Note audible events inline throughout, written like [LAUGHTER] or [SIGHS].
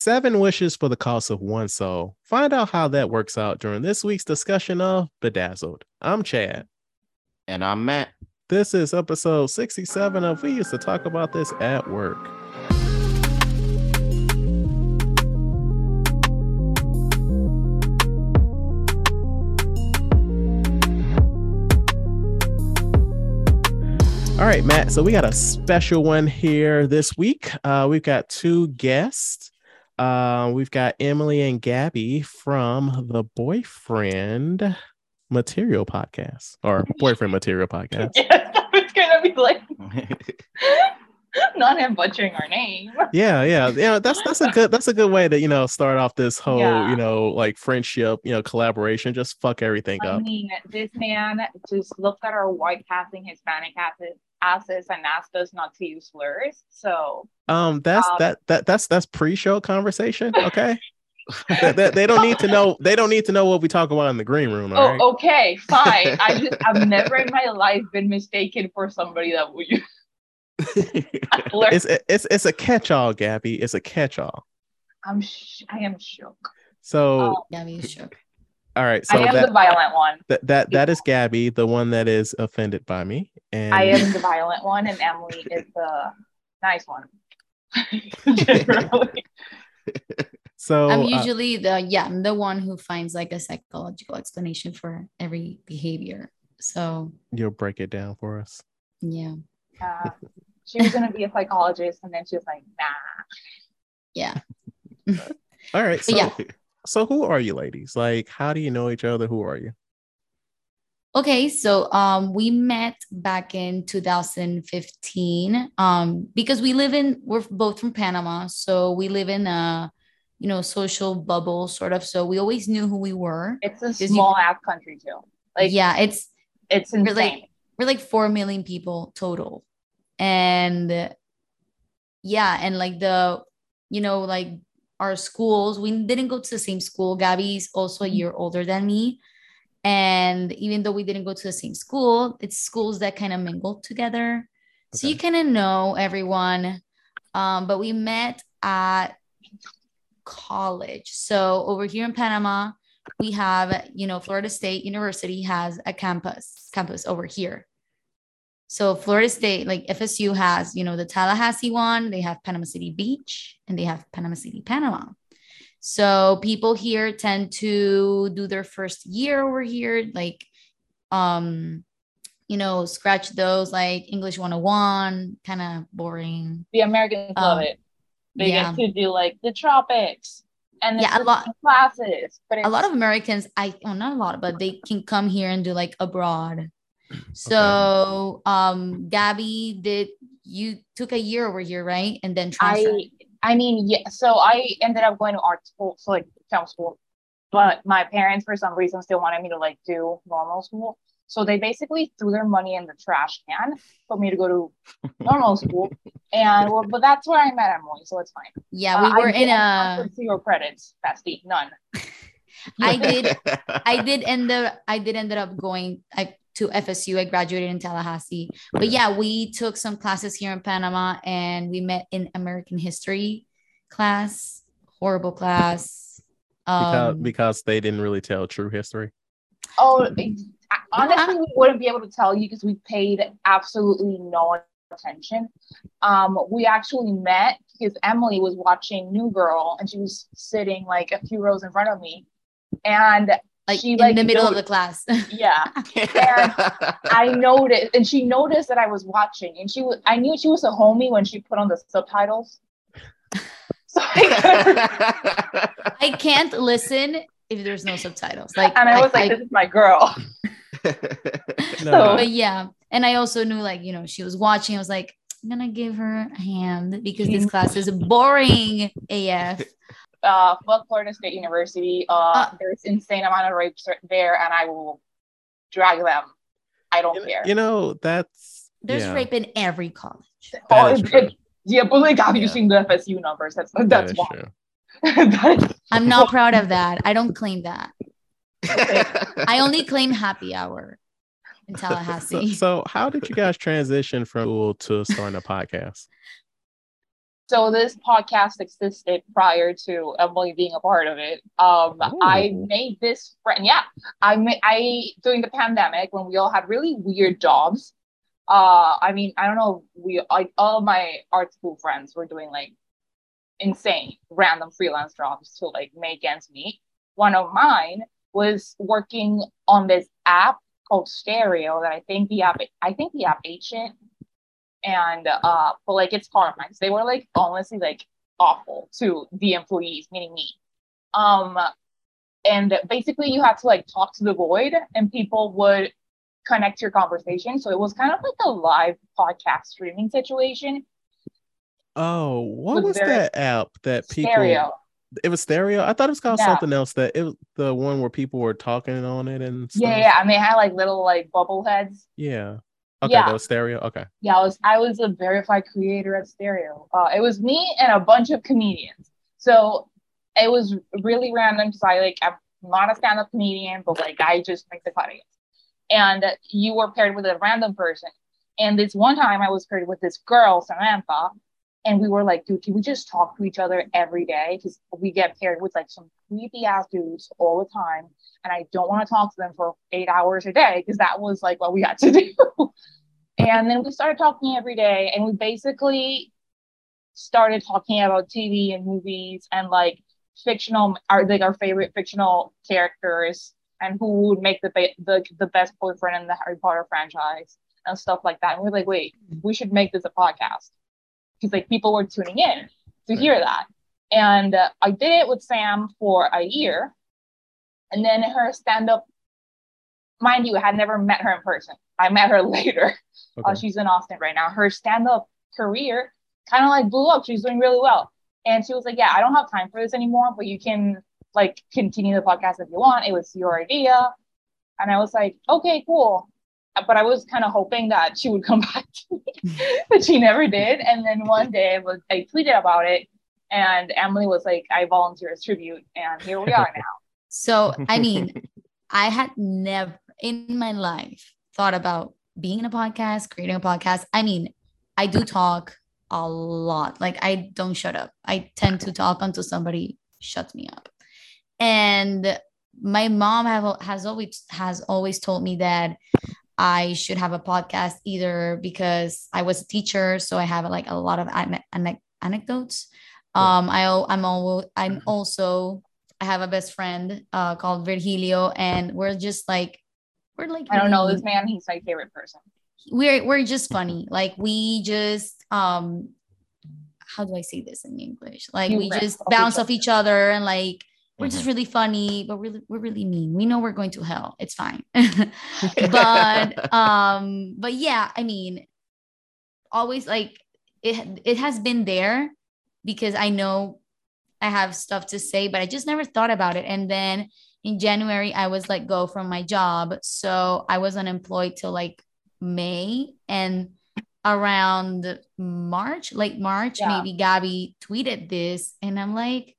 Seven wishes for the cost of one soul. Find out how that works out during this week's discussion of Bedazzled. I'm Chad. And I'm Matt. This is episode 67 of We Used to Talk About This at Work. All right, Matt. So we got a special one here this week. Uh, we've got two guests. Uh, we've got Emily and Gabby from the Boyfriend Material Podcast or [LAUGHS] Boyfriend Material Podcast. [LAUGHS] Yes, I was gonna be like, [LAUGHS] not him butchering our name. Yeah, yeah, yeah. That's that's a good that's a good way to you know start off this whole Yeah. you know like friendship you know collaboration. Just fuck everything I up. I mean, this man just looked at our white passing Hispanic asses, asses and asked us not to use slurs. So Um, that's um, that that that's that's pre-show conversation. [LAUGHS] Okay. they, they- they don't need to know. They don't need to know what we talk about in the green room. All Oh, right. okay, fine. I just [LAUGHS] I've never in my life been mistaken for somebody that would use slurs. [LAUGHS] it's it's it's a catch-all, Gabby. It's a catch-all. I'm sh- I am shook. So Oh, Yeah, you shook. All right. So I am that, the violent one. that that that is Gabby, the one that is offended by me. And I am the [LAUGHS] violent one, and Emily is the nice one. Generally. [LAUGHS] so I'm uh, usually the yeah, I'm the one who finds like a psychological explanation for every behavior. So you'll break it down for us. yeah, Uh, she was gonna be a psychologist, and then she was like, "Nah." yeah. [LAUGHS] All right. So yeah. So who are you, ladies? Like, how do you know each other? Who are you? Okay, so um we met back in 2015 um because we live in we're both from Panama, so we live in a you know social bubble sort of. So we always knew who we were. It's a you- small ass country too. Like, yeah, it's it's insane. we're like we're like 4 million people total and yeah and like the you know like our schools. We didn't go to the same school. Gabby's also a Mhm. year older than me. And even though we didn't go to the same school it's schools that kind of mingled together. So you kind of know everyone. Um, but we met at college. So over here in panama we have you know florida state university has a campus campus over here so florida state like fsu has you know the tallahassee one they have panama city beach and they have panama city panama so people here tend to do their first year over here like um you know scratch those like english 101 kind of boring the Americans love Um, it. They yeah. get to do like the tropics and Yeah, a lot- classes. But a lot of Americans, I well, not a lot, but they can come here and do like abroad. So, um, Gabby, did you took a year over here, right? And then transferred. I I mean, yeah. So I ended up going to art school, so like film school. But my parents, for some reason, still wanted me to like do normal school. So they basically threw their money in the trash can for me to go to [LAUGHS] normal school. And well, but that's where I met Emily, so it's fine. yeah, Uh, we I were in a. zero credits, bestie, none. [LAUGHS] I did. I [LAUGHS] did end up. I did ended up going I, to FSU. I graduated in Tallahassee, but yeah, we took some classes here in Panama, and we met in American history class. Horrible class. Because Um, because they didn't really tell true history. Oh, honestly, we wouldn't be able to tell you because we paid absolutely no attention. Um, we actually met because Emily was watching New Girl and she was sitting like a few rows in front of me, and like she, in like, the middle of the class. yeah, [LAUGHS] I noticed, and she noticed that I was watching, and she was. I knew she was a homie when she put on the subtitles. [LAUGHS] So I, [LAUGHS] I can't listen if there's no subtitles. Like, and I was like, "This is my girl." No. but yeah, and I also knew like you know she was watching. I was like, I'm gonna give her a hand because this class is boring AF. Uh, fuck Florida State University. Uh, Uh, there's insane amount of rapes there, and I will drag them. I don't You, care. you know that's There's yeah, rape in every college. Oh, true. yeah, but like, have you Yeah. seen the FSU numbers? That's that's is why. true. that is [LAUGHS] [LAUGHS] I'm not proud of that. I don't claim that. [LAUGHS] I only claim happy hour in So, Tallahassee. so how did you guys transition from school to starting a podcast? So this podcast existed prior to Emily being a part of it. Um, I Oh. made this friend. Yeah, I made I during the pandemic when we all had really weird jobs. Uh, I mean, I don't know. We like all my art school friends were doing like insane random freelance jobs to like make ends meet. One of mine was working on this app called Stereo that I think the app I think the app shit. And uh but like it's horrifying. They were like honestly like awful to the employees, meaning me. Um and basically you had to like talk to the void and people would connect your conversation. So it was kind of like a live podcast streaming situation. Oh, what Was was that app that people? Stereo. It was stereo. I thought it was called Yeah. something else. That it was the one where people were talking on it and stuff. Yeah, yeah. And they had like little like bubble heads. Yeah. Okay, Yeah. that was stereo. Okay. Yeah, I was I was a verified creator at Stereo. Uh, it was me and a bunch of comedians. So it was really random because I like I'm not a stand-up comedian, but like I just make the audience. And you were paired with a random person. And this one time I was paired with this girl, Samantha, and we were like, dude, can we just talk to each other every day? Because we get paired with like some creepy ass dudes all the time. And I don't want to talk to them for eight hours a day because that was like what we had to [LAUGHS] do. and then we started talking every day, and we basically started talking about TV and movies and like fictional, our like our favorite fictional characters and who would make the ba- the the best boyfriend in the Harry Potter franchise and stuff like that. And we are like, wait, we should make this a podcast because like people were tuning in to Right. hear that. And uh, I did it with Sam for a year, and then her stand up. Mind you, I had never met her in person. I met her [LAUGHS] later. Uh, she's in Austin right now. Her stand up career kind of like blew up. She's doing really well. And she was like, Yeah, I don't have time for this anymore, but you can like continue the podcast if you want. It was your idea. And I was like, Okay, cool. But I was kind of hoping that she would [LAUGHS] come back to me, [LAUGHS] but she never did. And then one [LAUGHS] day I, was, I tweeted about it, and Emily was like, I volunteer as tribute. And here we are now. So, I mean, I had never in my life thought about being in a podcast, creating a podcast. I mean, I do talk a lot. Like, I don't shut up. I tend to talk until somebody shuts me up. And my mom have, has always has always told me that I should have a podcast either because I was a teacher, so I have like a lot of ane- ane- anecdotes. Um, I, I'm always I'm also I have a best friend uh, called Virgilio, and we're just like we're like I don't know this man. He's my favorite person. we're we're just [LAUGHS] funny. Like we just um how do I say this in English? Like we just bounce off each other and like we're just Mhm. really funny, but we're we're really mean. We know we're going to hell. It's fine. [LAUGHS] [LAUGHS] but um but yeah, I mean always like it it has been there because I know I have stuff to say, but I just never thought about it. And then in January, I was let go from my job. So I was unemployed till like May. And around March, late March, Yeah. maybe Gabby tweeted this. And I'm like,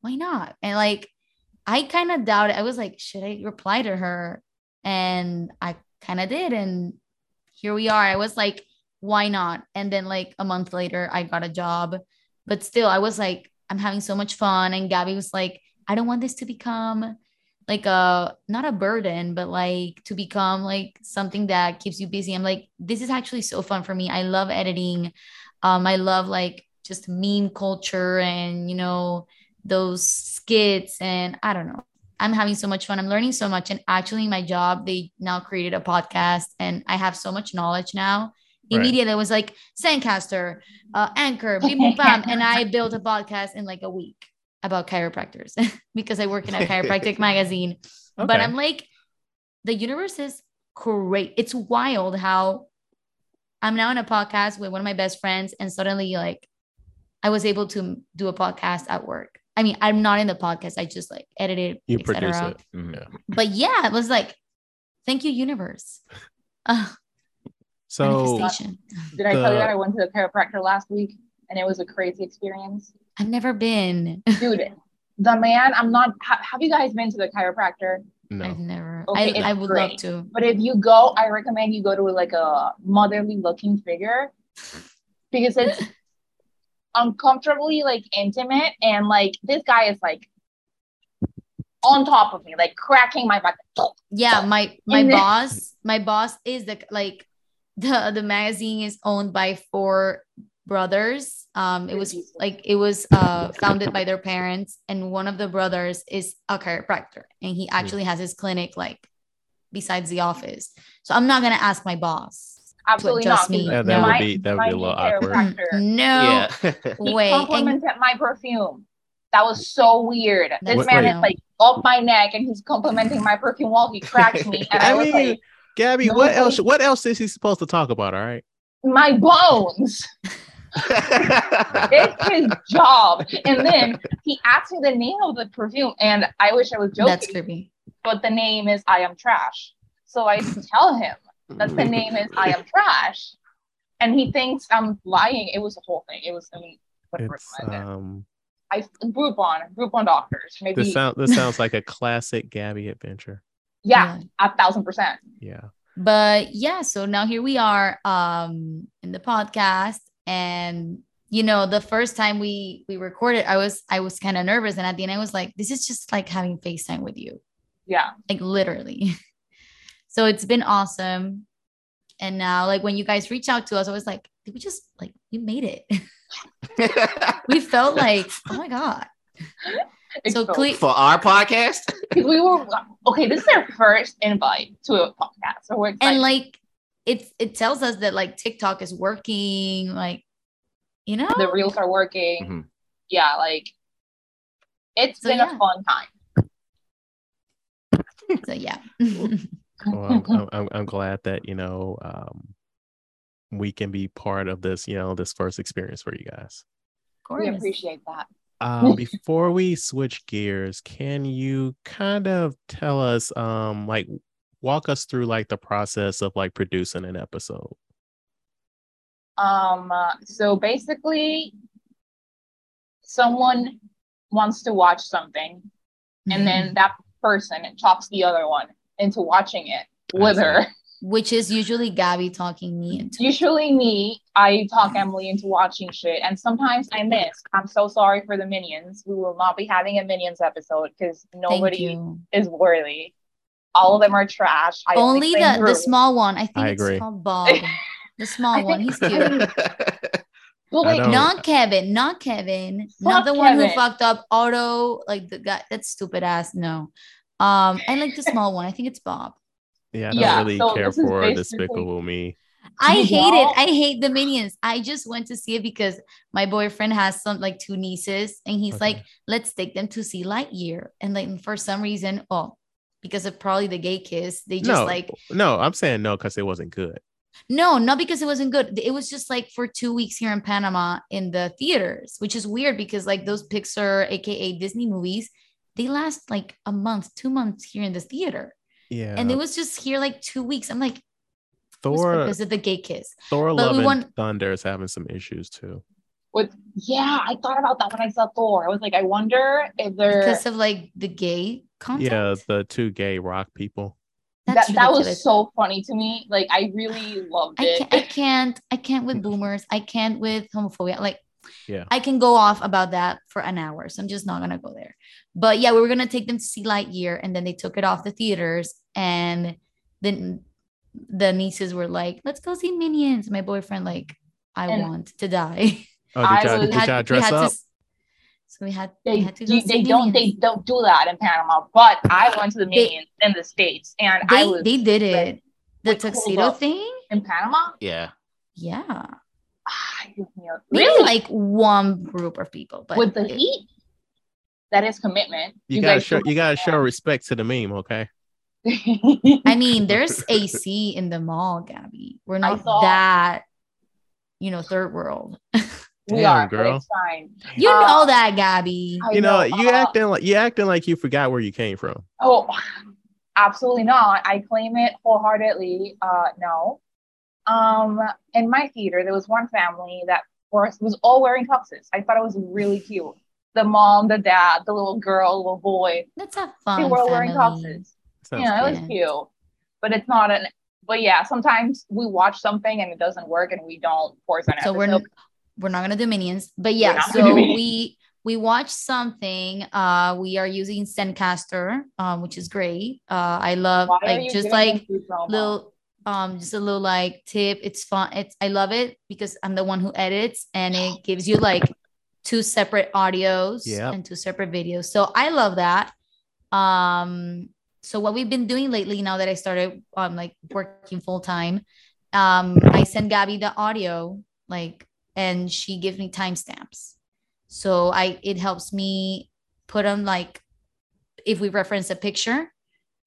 why not? And like, I kind of doubted. I was like, should I reply to her? And I kind of did. And here we are. I was like, why not? And then like a month later, I got a job. But still, I was like, I'm having so much fun. And Gabby was like, I don't want this to become like a not a burden, but like to become like something that keeps you busy. I'm like, this is actually so fun for me. I love editing. Um, I love like just meme culture and you know those skits and I don't know. I'm having so much fun. I'm learning so much. And actually, my job, they now created a podcast, and I have so much knowledge now. Right. Immediately, it was like Zencaster, uh, Anchor, Bim Bam Bam, and I built a podcast in like a week about chiropractors [LAUGHS] because I work in a chiropractic [LAUGHS] magazine. But I'm like, the universe is great. It's wild how I'm now in a podcast with one of my best friends, and suddenly, like, I was able to do a podcast at work. I mean, I'm not in the podcast. I just like edited, You et produce cetera. it. Mhm. Yeah. But yeah, it was like, thank you, universe. [LAUGHS] Uh, So manifestation. Did I tell you that I went to the chiropractor last week and it was a crazy experience? I've never been. Dude, the man, I'm not, ha- have you guys been to the chiropractor? no. I've never. Okay, it's I, I would love to. But if you go, I recommend you go to like a motherly looking figure because it's uncomfortably like intimate, and like this guy is like on top of me, like cracking my back. Yeah, my my And then- boss, my boss is the like the the magazine is owned by four brothers. Um, it was like it was uh founded by their parents, and one of the brothers is a chiropractor, and he actually has his clinic like besides the office. So I'm not gonna ask my boss. Absolutely adjust not. 'cause me. Yeah, that would be- that would my be a little awkward. [LAUGHS] No Yeah. He way. And complimented my perfume. That was so weird. This That's man weird. is like up my neck and he's complimenting my perfume while he cracks me. And [LAUGHS] I, I was mean, like, Gabby, No, what but- else? What else is he supposed to talk about? All right. my bones. [LAUGHS] It's his job. And then he asked me the name of the perfume, and I wish I was joking, that's creepy. but the name is I Am Trash. So I tell him that the name is I Am Trash, and he thinks I'm lying. It was a whole thing. It was, I mean, whatever. It's I did. um. I Groupon, Groupon doctors, maybe. This sound. This sounds like a classic Gabby adventure. yeah, a thousand percent. Yeah. but yeah so now here we are um in the podcast and you know the first time we we recorded i was i was kind of nervous and at the end i was like this is just like having facetime with you Yeah. like literally [LAUGHS] so it's been awesome and now like when you guys reach out to us i was like did we just like we made it [LAUGHS] we felt like oh my god so Exposed. cle- For our podcast? We were okay. This is our first invite to a podcast, so we're excited. and like it it tells us that like tiktok is working like you know the reels are working. Mhm. Yeah, like it's So, been yeah. a fun time. so yeah [LAUGHS] Well, I'm, I'm, I'm, I'm glad that you know um, we can be part of this. You know, this first experience for you guys. Of We appreciate that. Um, [LAUGHS] before we switch gears, can you kind of tell us, um, like, walk us through like the process of like producing an episode? Um, uh, so basically, someone wants to watch something, and then that person talks the other one into watching it with her. which is usually Gabby talking me into. Usually, me, I talk Emily into watching shit, and sometimes I miss. I'm so sorry for the minions. We will not be having a minions episode because nobody is worthy. All of them are trash. I Only the the small one. I think I it's agree. called Bob. The small I one. He's [LAUGHS] cute. But I wait, don't- Kevin. Not Kevin. not Fuck the one who fucked up Otto. Like the guy. That stupid ass. No. Um. I like the small one. I think it's Bob. Yeah, I don't Yeah, really so care this for Despicable Me. I hate it. I hate the minions. I just went to see it because my boyfriend has some like two nieces, and he's Okay. like, "Let's take them to see Lightyear." And like for some reason, oh, because of probably the gay kiss, they just no, like no, I'm saying no because it wasn't good. no, not because it wasn't good. It was just like for two weeks here in Panama in the theaters, which is weird because like those Pixar, aka Disney movies, they last like a month, two months here in the theater, Yeah, and it was just here like two weeks. I'm like, Thor. because of the gay kiss. Thor: but Love want- Thunder is having some issues too. with yeah, I thought about that when I saw Thor. I was like, I wonder if they're because of like the gay content. Yeah, the two gay rock people. that, that was so funny to me. Like I really [SIGHS] loved I it. can't, I can't, I can't with [LAUGHS] boomers. I can't with homophobia. Like, Yeah. I can go off about that for an hour. So I'm just not gonna go there. But yeah, we were gonna take them to see Lightyear, and then they took it off the theaters, and then the nieces were like, "Let's go see Minions." My boyfriend like, "I And- want to die." Oh, I did y'all, did had- y'all dress had to so we had, we they had to go do, see they don't they don't do that in Panama. But I went to the They- Minions in the states, and I They, was they did it. ready. The tuxedo up. thing. in Panama. yeah. Yeah, Maybe really like one group of people, but with the it- heat. That is commitment. You, gotta show you gotta show respect to the meme, okay? I [LAUGHS] mean, there's [LAUGHS] AC in the mall, Gabby. We're not saw- that, you know, third world. [LAUGHS] we Damn, are, girl. it's fine. You Uh, know that, Gabby. I You know, you uh, acting like you acting like you forgot where you came from. Oh, absolutely not. I claim it wholeheartedly. Uh, no. Um, in my theater, there was one family that was, was all wearing tuxes. I thought it was really cute. The mom, the dad, the little girl, little boy, Let's have they fun. were all wearing family. tuxes. Sounds Yeah, it was cute. But it's not an. But yeah, sometimes we watch something and it doesn't work, and we don't force an So we're episode. we're not gonna do minions, but yeah. not gonna do So we we watch something. Uh, we are using Zencaster, um, which is great. Uh, I love Why like just like them promo? little um just a little like tip. It's fun. It's i love it because i'm the one who edits and it gives you like two separate audios Yep. and two separate videos. So i love that. Um so what we've been doing lately now that i started um like working full time um i send gabby the audio like and she gives me timestamps. So i it helps me put on like if we reference a picture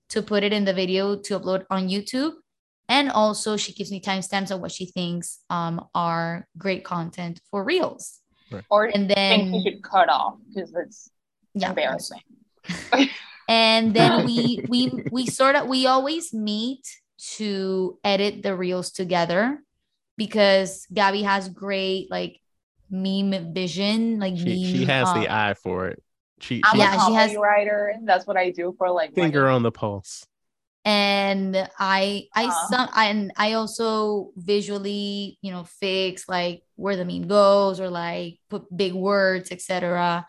to put it in the video to upload on YouTube. And also, she gives me timestamps on what she thinks um, are great content for Reels. or And think you then, should cut off because it's yeah, embarrassing. [LAUGHS] and then we [LAUGHS] we we sort of we always meet to edit the reels together because Gabby has great like meme vision, like She, meme, she has the uh, eye for it. She, I'm she Yeah, a she comedy has- writer. That's what I do for like finger on the pulse. And i i Uh-huh. some and i also visually you know fix like where the meme goes or like put big words etc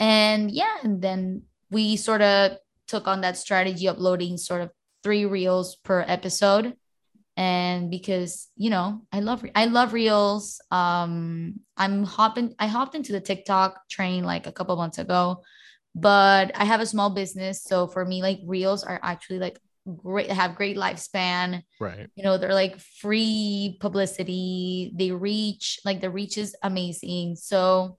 and yeah and then we sort of took on that strategy uploading sort of three reels per episode. And because you know i love i love reels. Um i'm hopping i hopped into the tiktok train like a couple months ago but i have a small business. So for me like reels are actually like great have great lifespan Right. you know they're like free publicity they reach like the reach is amazing so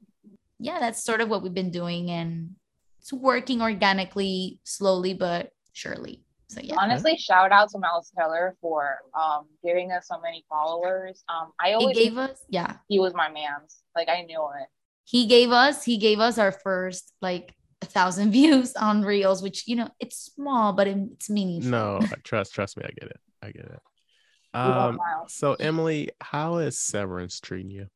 yeah that's sort of what we've been doing and it's working organically slowly but surely so yeah Honestly, shout out to Miles Teller for um giving us so many followers. Um, I he always gave us yeah he was my man's. Like I knew it. he gave us he gave us our first like a thousand [LAUGHS] views on reels which you know it's small but it's meaningful No, [LAUGHS] trust trust me, I get it. I get it. Um so Emily, how is Severance treating you?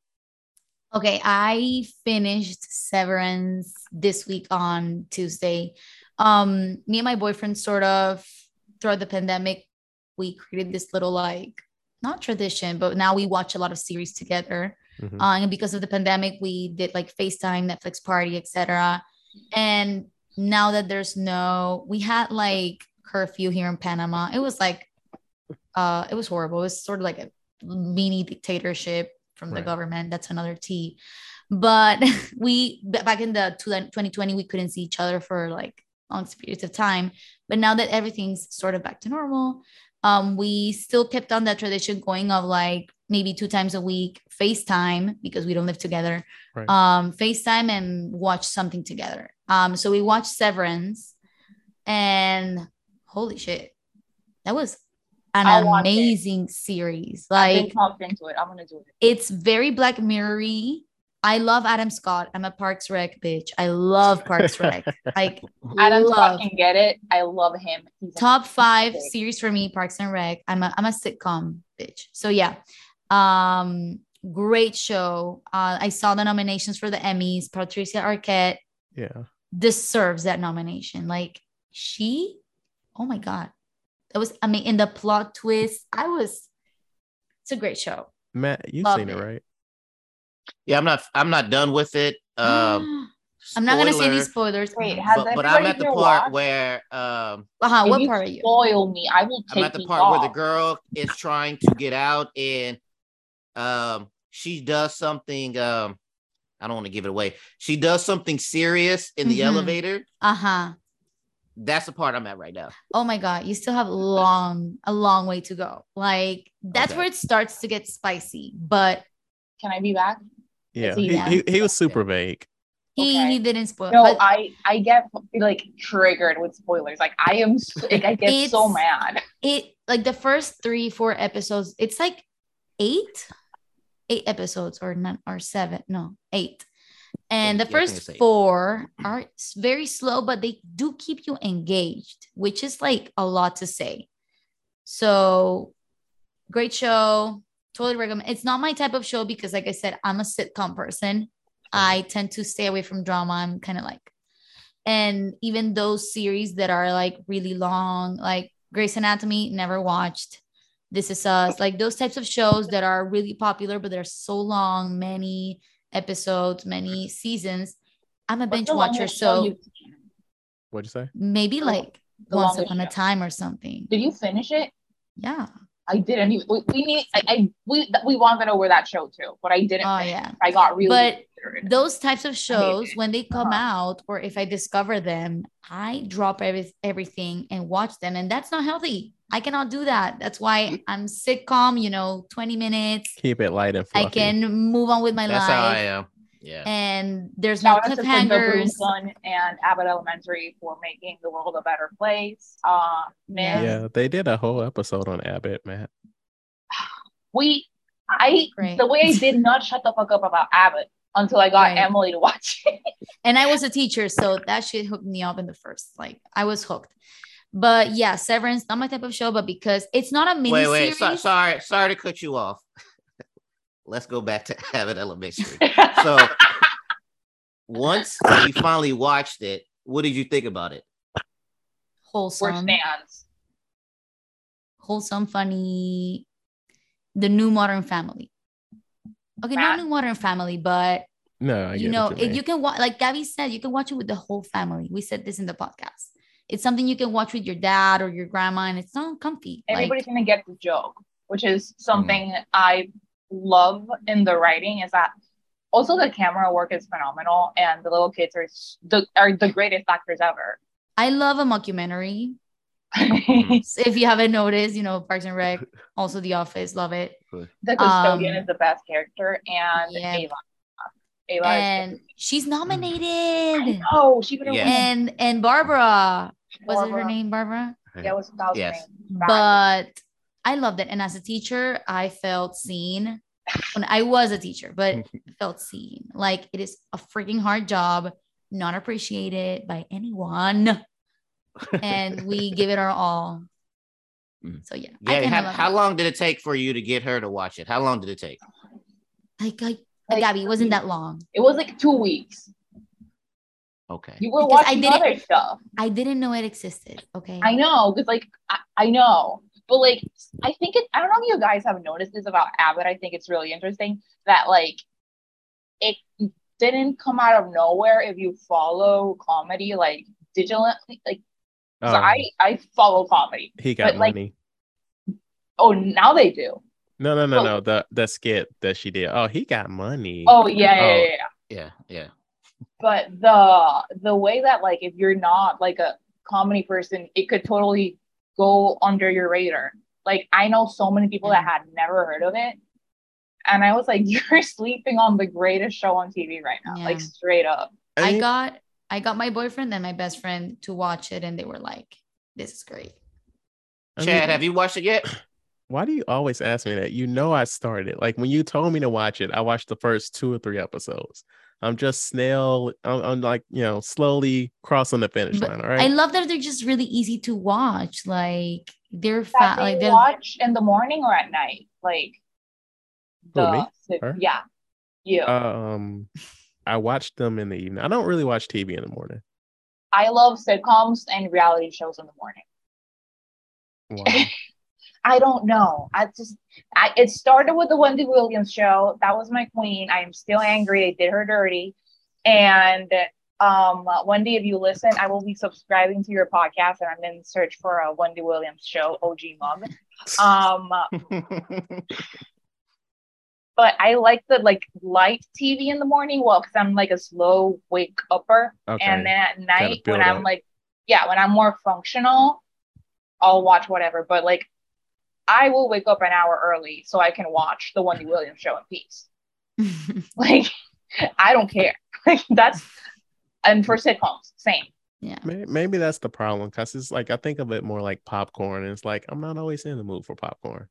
Okay, I finished Severance this week on Tuesday. Um, me and my boyfriend sort of throughout the pandemic, we created this little like not tradition, but now we watch a lot of series together. Mhm. Uh, and because of the pandemic, we did like FaceTime, Netflix party, etc. And now that there's no, we had like curfew here in Panama. It was like, uh, it was horrible. It was sort of like a mini dictatorship from the Right. government. That's another T. But [LAUGHS] we back in the 2020, we couldn't see each other for like long periods of time. But now that everything's sort of back to normal, um, we still kept on that tradition going of like maybe two times a week FaceTime because we don't live together. Right. Um, FaceTime and watch something together. Um, so we watched Severance, and holy shit, that was an I'll it. amazing series. I've Like been talked into it. I'm gonna do it. it's very Black Mirror. I love Adam Scott. I'm a Parks Rec bitch. I love Parks Rec. [LAUGHS] Like Adam love. Scott can get it. I love him. He's top five fantastic. series for me parks and rec i'm a, I'm a sitcom bitch so yeah um great show uh i saw the nominations for the emmys patricia arquette Yeah. deserves that nomination like she oh my god that was i mean in the plot twist i was it's a great show Matt, you've Loved seen it, it. right? Yeah, I'm not. I'm not done with it. Um, [GASPS] i'm not gonna say spoiler, these spoilers Wait, has but, but I'm at the part watched? where um, uh-huh, what part are you Spoil me. I will take I'm at the you part where the girl is trying to get out and um, she does something. Um, I don't want to give it away. She does something serious in the Mhm. elevator. uh-huh That's the part I'm at right now. oh my god you still have long a long way to go like that's Okay. where it starts to get spicy but Can I be back? Yeah. he He, he, he was super vague. he Okay. he didn't spoil No, but I I get like triggered with spoilers. Like I am, so, [LAUGHS] like I get so mad. it like the first three four episodes it's like eight eight episodes or none or seven no eight. And the yeah, first four are very slow but they do keep you engaged which is like a lot to say. So great show. Totally recommend it's not my type of show because like i said i'm a sitcom person. I tend to stay away from drama i'm kind of like and even those series that are like really long like Grey's Anatomy never watched This Is Us, like those types of shows that are really popular, but they're so long, many episodes, many seasons. I'm a What's binge watcher, so you've? What'd you say? maybe like the once longest upon a time or something. Did you finish it? Yeah. I didn't even. We, we need. I, I we we wanted over that show too, but I didn't. Oh finish yeah. I got really. But discouraged. those types of shows when they come Uh-huh. out or if i discover them i drop every, everything and watch them and that's not healthy i cannot do that that's why i'm sitcom you know 20 minutes Keep it light and fluffy. i can move on with my That's how I am. Yeah. and there's no Shout out to Quinn the Broom cliffhangers and Abbott Elementary for making the world a better place. Uh, man, Yeah, they did a whole episode on Abbott, Matt. [SIGHS] we, I, Great. the way I did not shut the fuck up about Abbott until I got Right. Emily to watch [LAUGHS] it. and i was a teacher so that shit hooked me up in the first like i was hooked but yeah severance not my type of show but because it's not a mini Wait, wait. So, sorry, sorry to cut you off. Let's go back to [LAUGHS] Abbott Elementary. [LAUGHS] So once you finally watched it, what did you think about it? We're wholesome stands. wholesome, funny, the new modern family. Okay, not Matt? new modern family, but No, I you know, what you you can watch, like Gabby said, you can watch it with the whole family. We said this in the podcast. It's something you can watch with your dad or your grandma, and it's not comfy. Like, Everybody's gonna get the joke, which is something mm. I love in the writing. Is that also the camera work is phenomenal, and the little kids are the are the greatest actors ever. I love a mockumentary. [LAUGHS] If you haven't noticed, you know, Parks and Rec, also The Office, love it. The custodian Um, is the best character, and yeah. Ava. Ava And she's nominated. oh, she would have Yeah. And and Barbara, was it her name, Barbara? Yeah, it was that was Yes. name. But I loved it. And as a teacher, I felt seen when I was a teacher, but [LAUGHS] felt seen. Like it is a freaking hard job, not appreciated by anyone. And we [LAUGHS] give it our all. Mm. So yeah. Yeah. kinda How, how long did it take for you to get her to watch it? How long did it take? Like, like, Like- Gabby, it wasn't that long. it was like two weeks. Okay. You were Because I watching didn't- other stuff. I didn't know it existed. Okay. I know, because like I, I know, but like I think it. I don't know if you guys have noticed this about Abbott. I think it's really interesting that like it didn't come out of nowhere. If you follow comedy like digitally, like 'cause Um, I I follow comedy. he got but, like- money. Oh, now they do. No, no, no, oh. no. The the skit that she did. Oh, he got money. Oh yeah, yeah, Oh. yeah, yeah. Yeah. Yeah. But the the way that like if you're not like a comedy person, it could totally go under your radar. Like I know so many people that had never heard of it. And I was like, [LAUGHS] you're sleeping on the greatest show on TV right now. Like straight up. I got I got my boyfriend and my best friend to watch it, and they were like, "This is great." I Chad, have you watched it yet? [CLEARS THROAT] Why do you always ask me that? You know I started. Like when you told me to watch it, I watched the first two or three episodes. I'm just snail. I'm, I'm like you know slowly crossing the finish But line. All right. I love that they're just really easy to watch. Like they're That fat. they Like they're watch in the morning or at night. Like Who, the me? the- yeah. You. um, I watched them in the evening. I don't really watch TV in the morning. I love sitcoms and reality shows in the morning. Wow. [LAUGHS] I don't know. I just, I, it started with the Wendy Williams show. That was my queen. I am still angry. They did her dirty. And um, Wendy, if you listen, I will be subscribing to your podcast, and I'm in search for a Wendy Williams show, OG mug. Um, [LAUGHS] but I like the like light TV in the morning. Well, because I'm like a slow wake upper, Okay. and then at night when I'm up. like, yeah, when I'm more functional, I'll watch whatever. But like, I will wake up an hour early so I can watch the Wendy Williams show in peace. [LAUGHS] Like, I don't care. [LAUGHS] Like that's and for sitcoms, same. yeah. Maybe that's the problem because it's like I think of it more like popcorn. And it's like I'm not always in the mood for popcorn.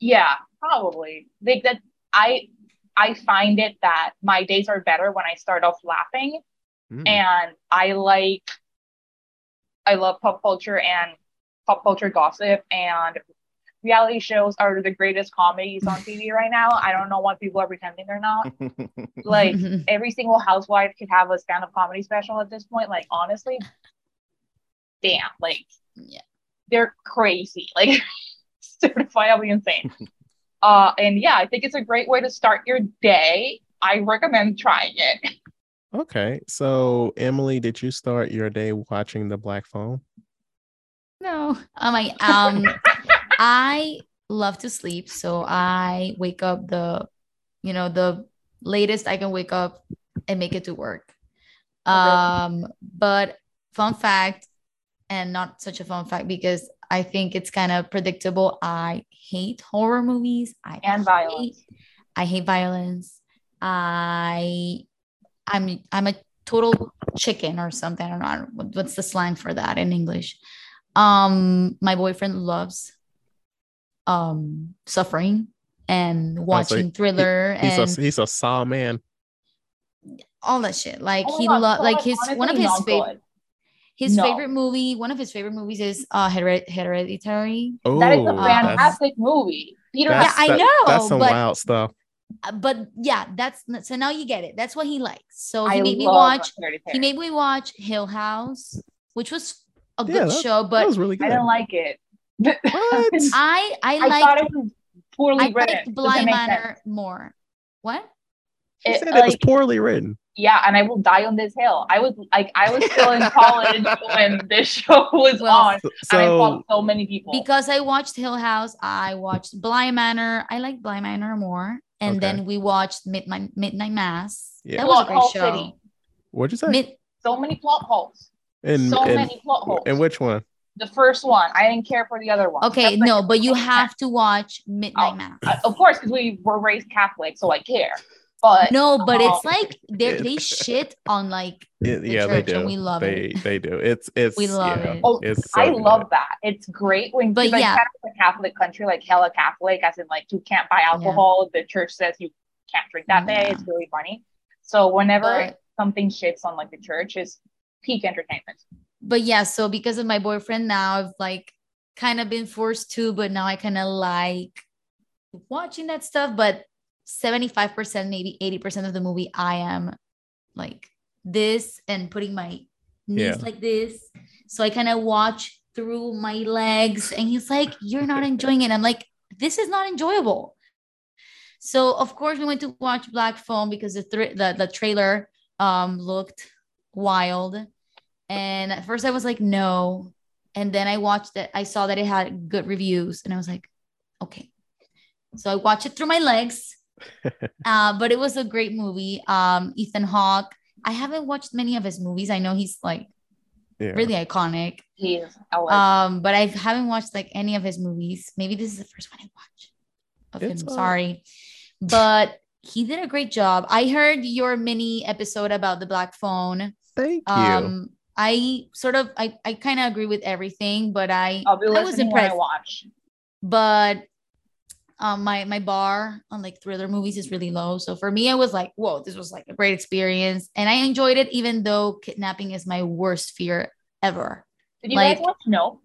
Yeah, probably. Like that I I find it that my days are better when I start off laughing Mm. and I like I love pop culture and pop culture gossip and reality shows are the greatest comedies on [LAUGHS] TV right now. I don't know what people are pretending they're not. [LAUGHS] Like [LAUGHS] every single housewife could have a stand-up comedy special at this point. Like honestly, damn, like yeah. they're crazy. Like certifiably insane. Uh, and yeah, I think it's a great way to start your day. I recommend trying it. Okay. So, Emily, did you start your day watching the Black Phone? No. Um, I'm like, um, I love to sleep. So I wake up the, you know, the latest I can wake up and make it to work. Um, but fun fact, and not such a fun fact because I think it's kind of predictable. I hate horror movies. I And hate- violence. I hate violence. I I'm I'm a total chicken or something. I don't know I don't- what- what's the slang for that in English. Um, my boyfriend loves um suffering and watching thriller He's and a he's a saw man. all that shit. Like Oh he God, lo- so like his honestly, one of his favorite his No. favorite movie. One of his favorite movies is uh Hered- Hereditary. Oh, That is a that's- fantastic movie. Peter, that's- Yeah, I know, That's some but- wild stuff. Uh, But yeah, that's so now you get it. That's what he likes. So he I made me watch Hereditary. he made me watch Hill House, which was a Yeah, good that- show, but was really I didn't like it. What? [LAUGHS] I I I thought liked it was poorly I written. liked Does Bly Manor more. What? She It- said it was poorly written. Yeah, and I will die on this hill. I was like, I was still in [LAUGHS] college when this show was Well, on, So, and I so fought so many people. Because I watched Hill House, I watched Bly Manor. I like Bly Manor more. And Okay. then we watched Midnight Midnight Mass. Yeah. That was a great show. City. what'd you say? Mid, so many plot holes. and, so and, many plot holes. and which one? The first one, I didn't care for the other one. okay, like no, but you have to watch Midnight Oh, Mass. Uh, of course, because we were raised Catholic, so I care. But No, but Oh. it's like they they shit on like [LAUGHS] It- the yeah, they do. and we love they, it. They do. It's it's We love yeah, it. Oh, it's so I good. love that. It's great when But like yeah. Panama's a Catholic country, like hella Catholic, as in like you can't buy alcohol. The church says you can't drink that day. It's really funny. So whenever But- something shits on like the church, is peak entertainment. But yeah, so because of my boyfriend now, I've like kind of been forced to, but now I kind of like watching that stuff. But 75%, maybe 80% of the movie, I am like this and putting my knees Yeah. like this. So I kind of watch through my legs, and he's like, You're not [LAUGHS] enjoying it. I'm like, This is not enjoyable. So of course we went to watch Black Phone because the thr the, the trailer um looked wild. And at first I was like, no. And then I watched it. I saw that it had good reviews, and I was like, okay. So I watched it through my legs. [LAUGHS] uh, but it was a great movie. Um, Ethan Hawke. I haven't watched many of his movies. I know he's like Yeah. really iconic. He's a legend. Um, but I haven't watched like any of his movies. Maybe this is the first one I watched of It's him. all- Sorry, but he did a great job. I heard your mini episode about the black phone. Thank you. Um, I sort of I, I kind of agree with everything, but I I'll be I was listening when I impressed. watch. but um my my bar on like thriller movies is really low. So for me, I was like, whoa, this was like a great experience, and I enjoyed it, even though kidnapping is my worst fear ever. Did you like- guys watch? No,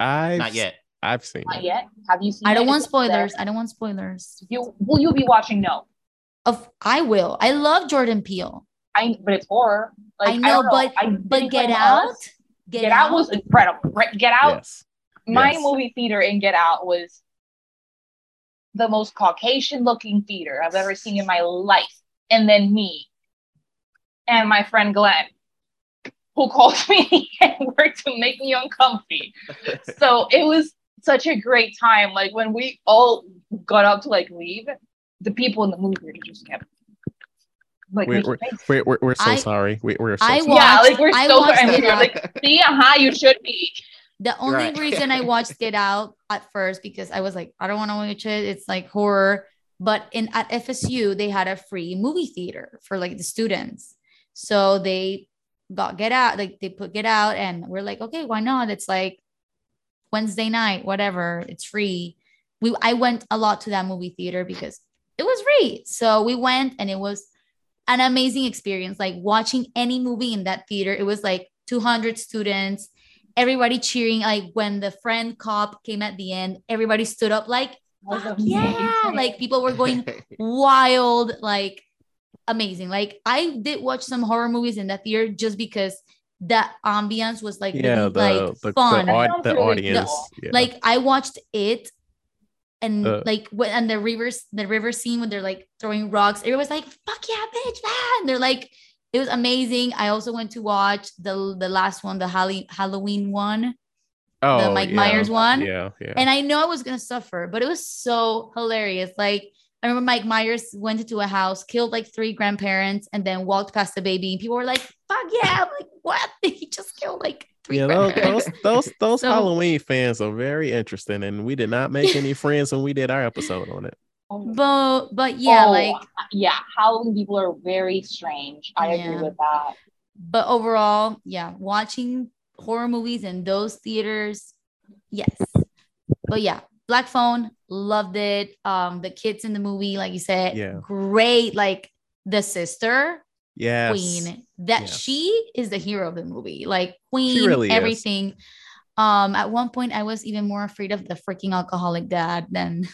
I've Not yet. I've seen not it. yet. Have you seen? I don't want it there? spoilers. I don't want spoilers. You will you be watching? No, Of I will. I love Jordan Peele. I but it's horror. Like, I know, don't but I but Get Out. Us. Get, Out was incredible. Get Out. Yes. My Yes. movie theater in Get Out was the most Caucasian looking theater I've ever seen in my life. And then me and my friend Glenn, who called [LAUGHS] me and worked to make me uncomfy. [LAUGHS] So it was such a great time. Like when we all got up to like leave, the people in the movie theater just kept like We're, we're, we're, we're, we're so I- sorry. We, we're so I sorry. watched, Yeah, like, we're so watched sorry. Get We're like- See, uh-huh, you should be. The only Right. [LAUGHS] reason I watched Get Out at first because I was like, I don't want to watch it. It's like horror. But in at FSU, they had a free movie theater for like the students. So they got Get Out, like they put Get Out, and we're like, okay, why not? It's like Wednesday night, whatever. It's free. We I went a lot to that movie theater because it was free. So we went and it was an amazing experience. Like watching any movie in that theater, it was like 200 students everybody cheering like when the friend cop came at the end everybody stood up like Was ah, yeah like people were going [LAUGHS] wild like amazing like i did watch some horror movies in that theater just because the ambiance was like Yeah, really, the like the, fun. the, That aud- sounds the audience. cool. yeah. Like I watched it, and Uh. like when and the rivers, the river scene when they're like throwing rocks, everyone's like, "Fuck yeah, bitch!" Ah! And they're like, it was amazing. I also went to watch the the last one, the Hall- Halloween one, oh, the Mike yeah. Myers one. Yeah, yeah. and I know I was gonna suffer, but it was so hilarious. Like I remember Mike Myers went into a house, killed like three grandparents, and then walked past the baby, and people were like, "Fuck yeah!" I'm like, what? [LAUGHS] He just killed like three yeah, those grandparents. those those, [LAUGHS] those So- Halloween fans are very interesting, and we did not make any [LAUGHS] friends when we did our episode on it. Oh. But but yeah, Oh, like yeah, Halloween people are very strange. I agree with that. but overall, yeah, watching horror movies in those theaters, yes. But yeah, Black Phone, loved it. Um, the kids in the movie, like you said, Yeah. great. Like the sister, yeah, Queen, that Yes. she is the hero of the movie. Like Queen, really is. everything. Um, at one point, I was even more afraid of the freaking alcoholic dad than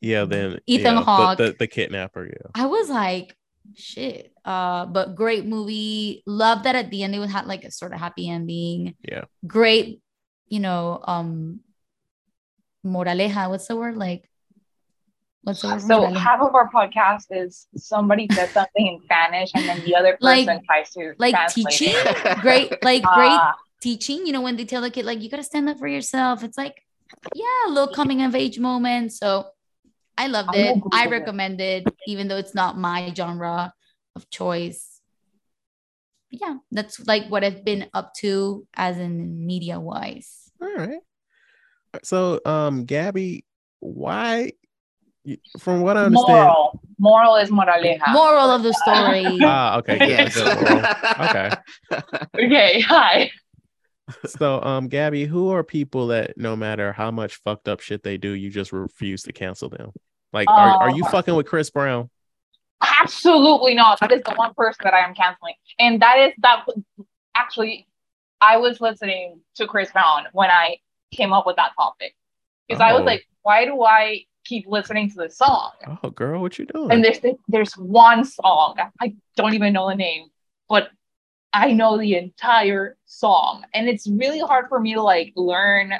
Yeah, then Ethan yeah, Hawke. the, the, the kidnapper. Yeah. I was like, shit. Uh, but great movie. Love that at the end it have like a sort of happy ending. Yeah. Great, you know, um moraleja. What's the word? Like what's the word? So moraleja? half of our podcast is somebody says something in Spanish and then the other [LAUGHS] Like- person tries to like teaching? it. great, like [LAUGHS] great Ah, teaching, you know, when they tell the kid, like, you gotta stand up for yourself. It's like, yeah, a little coming of age moment. So I loved I will it. Google I it. recommend it, even though it's not my genre of choice. But yeah, that's like what I've been up to as in media wise. All right. So, um, Gabby, why? From what I understand, moral. Moral is moraleja. Moral of the story. [LAUGHS] ah, okay, good, yes. good. Okay. [LAUGHS] okay, hi. So, um, Gabby, who are people that no matter how much fucked up shit they do, you just refuse to cancel them? Like, are, are you Uh, fucking with Chris Brown? Absolutely not. That is the one person that I am canceling. And that is that actually I was listening to Chris Brown when I came up with that topic. Because I was Oh. like, why do I keep listening to this song? Oh, girl, what you doing? And there's there's one song. I don't even know the name, but I know the entire song. And it's really hard for me to like learn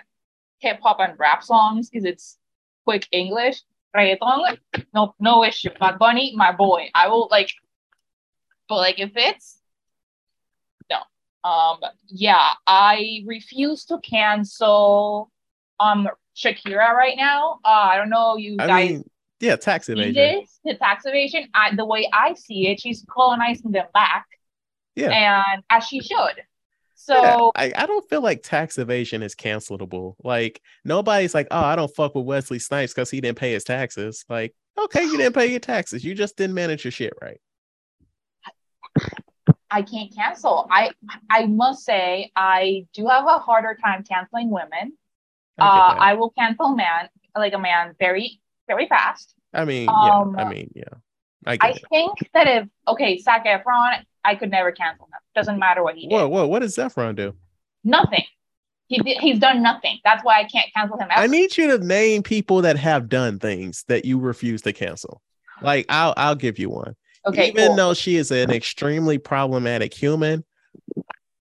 hip hop and rap songs because it's quick English. Reggaeton, no no issue. Bad Bunny, my boy. I will like but like if it's. Um yeah, I refuse to cancel um Shakira right now. Uh I don't know you I guys mean, yeah, tax evasion. this, the tax evasion, I, the way I see it, she's colonizing them back, Yeah. and as she should. So Yeah, I, I don't feel like tax evasion is cancelable. Like nobody's like, oh, I don't fuck with Wesley Snipes because he didn't pay his taxes. Like, okay, you didn't pay your taxes. You just didn't manage your shit right. I can't cancel. I I must say I do have a harder time canceling women. I, uh. I will cancel man like a man very very fast. I mean, um, yeah. I mean, yeah. I I think that if okay, Zac Efron, I could never cancel him. Doesn't matter what he did. Whoa, whoa, what does Zephron do? Nothing. He did, he's done nothing. That's why I can't cancel him. I need you to name people that have done things that you refuse to cancel. Like, I'll I'll give you one. Okay, Even cool. though she is an extremely problematic human,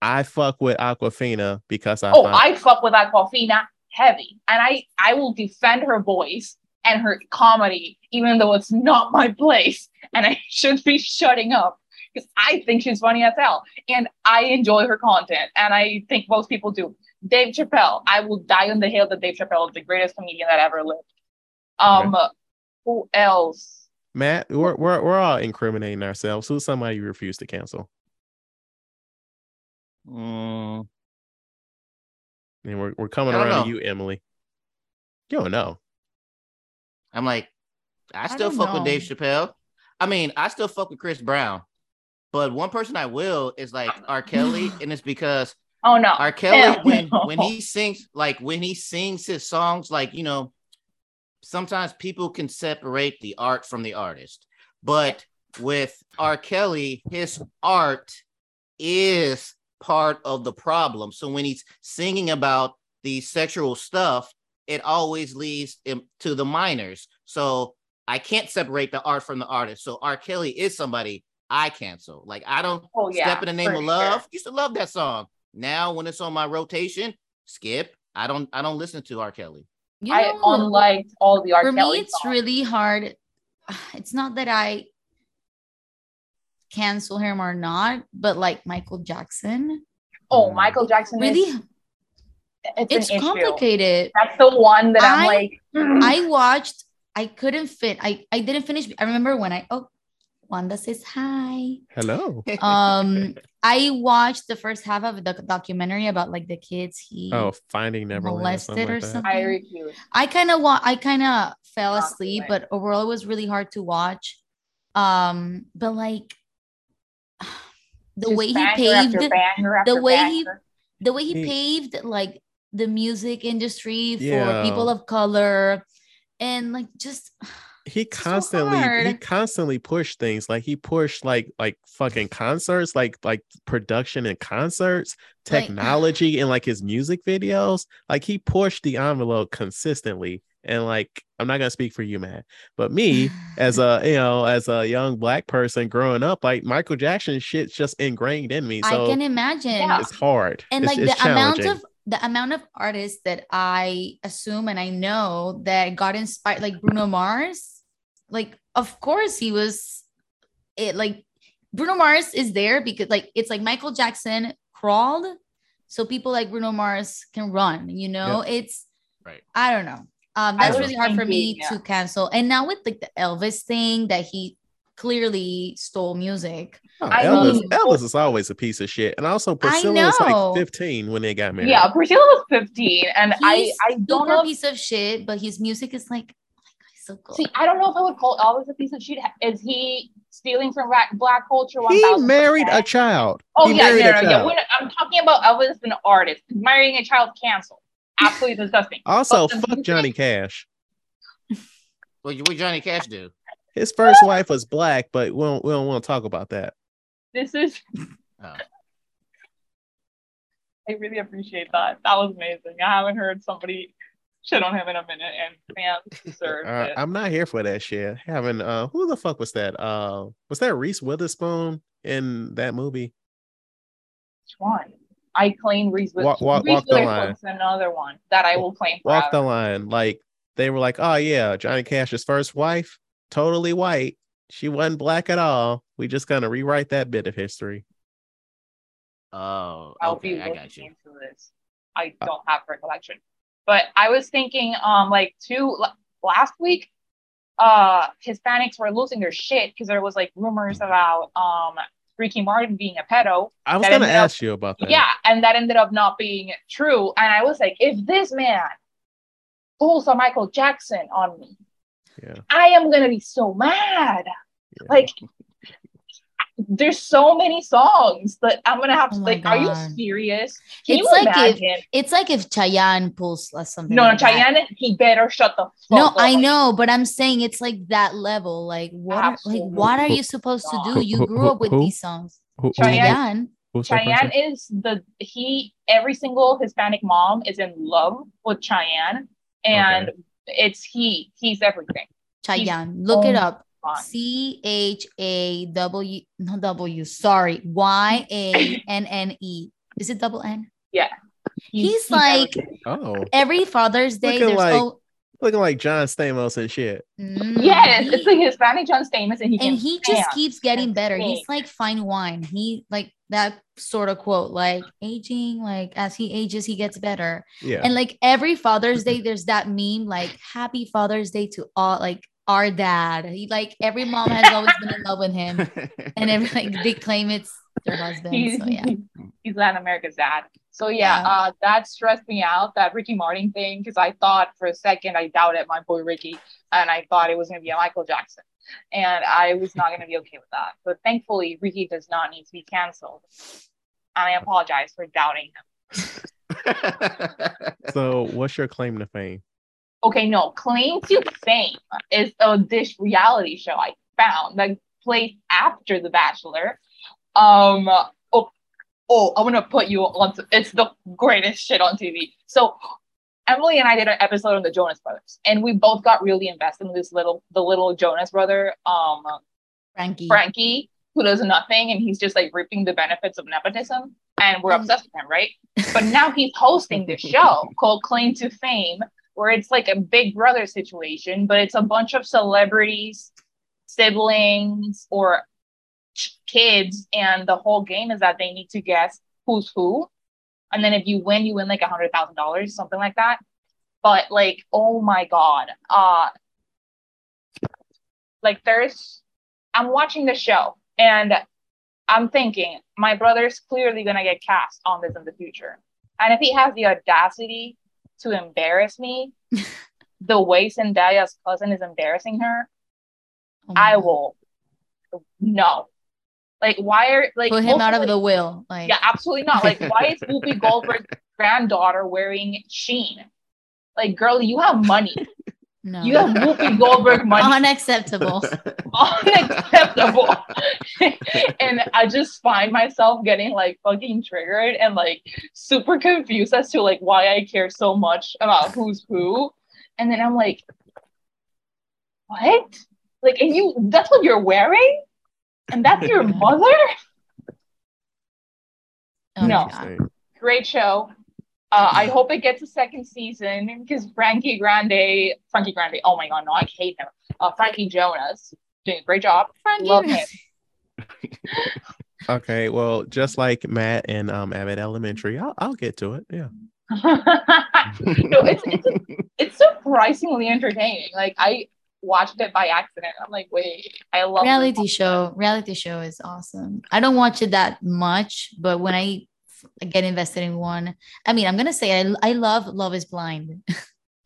I fuck with Awkwafina because I Oh, I fuck with Awkwafina heavy, and I I will defend her voice and her comedy, even though it's not my place, and I [LAUGHS] should be shutting up because I think she's funny as hell, and I enjoy her content, and I think most people do. Dave Chappelle, I will die on the hill that Dave Chappelle is the greatest comedian that ever lived. Um, who else? Matt, we're, we're we're all incriminating ourselves. Who's somebody you refuse to cancel? Mm, And we're we're coming I don't around to you, Emily. You don't know. I'm like, I I still don't fuck with Dave. Chappelle. I mean, I still fuck with Chris Brown. But one person I will is like [SIGHS] R. Kelly, and it's because Oh no, R. Kelly, Hell when no. when he sings, like when he sings his songs, like you know, sometimes people can separate the art from the artist. But with R. Kelly, his art is part of the problem. So when he's singing about the sexual stuff, it always leads to the minors. So I can't separate the art from the artist. So R. Kelly is somebody I cancel. Like I don't Oh yeah. step in the name of sure. love. Used to love that song. Now when it's on my rotation, skip. I don't I don't listen to R. Kelly. You I know, unliked all the R. for Kelly me, it's songs. really hard. It's not that I cancel him or not, but like Michael Jackson, Oh, Michael Jackson really, is it's, it's complicated. That's the one that I'm like mm. I watched. I couldn't fit. I I didn't finish. I remember when I oh, Wanda says hi. Hello. Um, [LAUGHS] I watched the first half of the documentary about like the kids he Oh, Finding Neverland. Or something molested or something. I. I kind of wa- I kind of fell asleep, but overall it was really hard to watch. Um, but like [SIGHS] the Just way he paved after after the way he- the way he He- paved like the music industry for Yeah. people of color and like just he so constantly he constantly pushed things like he pushed like like fucking concerts like like production and concerts Like- [SIGHS] technology and like his music videos like he pushed the envelope consistently. And like i'm not gonna speak for you man but me as a you know as a young black person growing up like michael jackson shit's just ingrained in me so I can imagine. it's hard. And It's- like it's the amount of the amount of artists that I assume and I know that got inspired, like Bruno Mars, like of course he was it like Bruno Mars is there because like it's like Michael Jackson crawled, so people like Bruno Mars can run, you know, it's Right. I don't know. Um, that's really hard for me thinking, to cancel. And now with like the Elvis thing that he clearly stole music. Oh, I Elvis, mean- Elvis is always a piece of shit and also priscilla was like 15 when they got married Yeah, Priscilla was 15, and I He's I don't know. If, piece of shit, but his music is like, my god, so good. see, I don't know if I would call Elvis a piece of shit. Is he stealing from black, black culture? he 1000%? married a child Oh He yeah, married no, no, yeah. child. We're I'm talking about Elvis as an artist. Marrying a child canceled. Absolutely disgusting. also But fuck music- johnny cash What what Johnny Cash do? His first wife was black, but we don't we don't want to talk about that. This is. [LAUGHS] Oh. I really appreciate that. That was amazing. I haven't heard somebody shit on him in a minute, and fans [LAUGHS] deserve Uh, it. I'm not here for that shit. Having uh, who the fuck was that? Uh, was that Reese Witherspoon in that movie? Which one? I claim Reese with Walk- walk- Reese walk the Witherspoon's another one that I will claim Walk the line. Like they were like, oh yeah, Johnny Cash's first wife, totally white. She wasn't black at all. We just gonna rewrite that bit of history. Oh, I'll be I looking got you. into this. I Uh, don't have recollection, but I was thinking, um, like two last week, uh, Hispanics were losing their shit because there was like rumors about um Ricky Martin being a pedo. I was gonna ended up- ask you about that. Yeah, and that ended up not being true. And I was like, if this man pulls a Michael Jackson on me, Yeah. I am gonna be so mad. Yeah. Like, there's so many songs that I'm gonna have to Oh my like. Are you serious? Can It's you like if- imagine? It's like if Chayanne pulls uh, something. no, no, like that. He better shut the fuck No, up. I know, but I'm saying it's like that level. Like what? Are, like what are you supposed to do? You grew up with these songs. Who- who- Chayanne. Cheyenne is the he. Every single Hispanic mom is in love with Chayanne, and it's he. He's everything. Chayanne. Look it oh up. God. C H A W no W. Sorry, Y A N N E. Is it double N? Yeah. He's like- Oh, Every Father's Day, Looking there's like- oh, looking like John Stamos and shit. mm, yes, he- it's like Hispanic John Stamos, and he and he just dance keeps getting better. He's like fine wine. He like that sort of quote, like aging, like as he ages, he gets better. Yeah. And like every Father's Day, there's that meme, like Happy Father's Day to all like our dad. He like every mom has always been in love with him, [LAUGHS] and every like they claim it's their husband. He's, So yeah, [LAUGHS] he's Latin America's dad. So yeah, Yeah. uh, that stressed me out, that Ricky Martin thing, because I thought for a second I doubted my boy Ricky, and I thought it was gonna be a Michael Jackson, and I was not gonna be okay with that. But thankfully, Ricky does not need to be canceled, and I apologize for doubting him. [LAUGHS] So, what's your claim to fame? Okay, no, claim to fame is a dish reality show I found that plays after The Bachelor. Um, oh, oh, I'm gonna put you on. It's the greatest shit on TV. So Emily and I did an episode on the Jonas Brothers, and we both got really invested in this little, the little Jonas brother, um, Frankie. Frankie, who does nothing and he's just like reaping the benefits of nepotism and we're Um, obsessed with him, right? But now he's hosting this show [LAUGHS] called Claim to Fame, where it's like a big brother situation, but it's a bunch of celebrities, siblings, or ch- kids, and the whole game is that they need to guess who's who. And then if you win, you win like a hundred thousand dollars, something like that. But like, oh my god, uh like there's I'm watching the show and I'm thinking my brother's clearly gonna get cast on this in the future. And if he has the audacity to embarrass me the way Zendaya's cousin is embarrassing her, Oh I God. will no. Like why are like put him out of like, the will. Like, yeah, absolutely not. Like, why is Whoopi [LAUGHS] Goldberg's granddaughter wearing Sheen? Like, girl, you have money. No, You have Whoopi Goldberg money. [LAUGHS] unacceptable. [LAUGHS] Unacceptable. [LAUGHS] and I just find myself getting like fucking triggered and like super confused as to like why I care so much about who's who. And then I'm like, what? Like, and you, that's what you're wearing? And that's your mother? Oh No. God. great show. Uh, I hope it gets a second season because Frankie Grande, Frankie Grande, oh my god, no, I hate him. Uh, Frankie Jonas doing a great job. Frankie Love him. [LAUGHS] Okay, well, just like Matt and um Abbott Elementary, I'll I'll get to it. Yeah. [LAUGHS] no, it's it's it's surprisingly entertaining. Like I watched it by accident. I'm like, wait, I love reality show reality show is awesome i don't watch it that much but when i get invested in one i mean i'm gonna say i, I love love is blind [LAUGHS]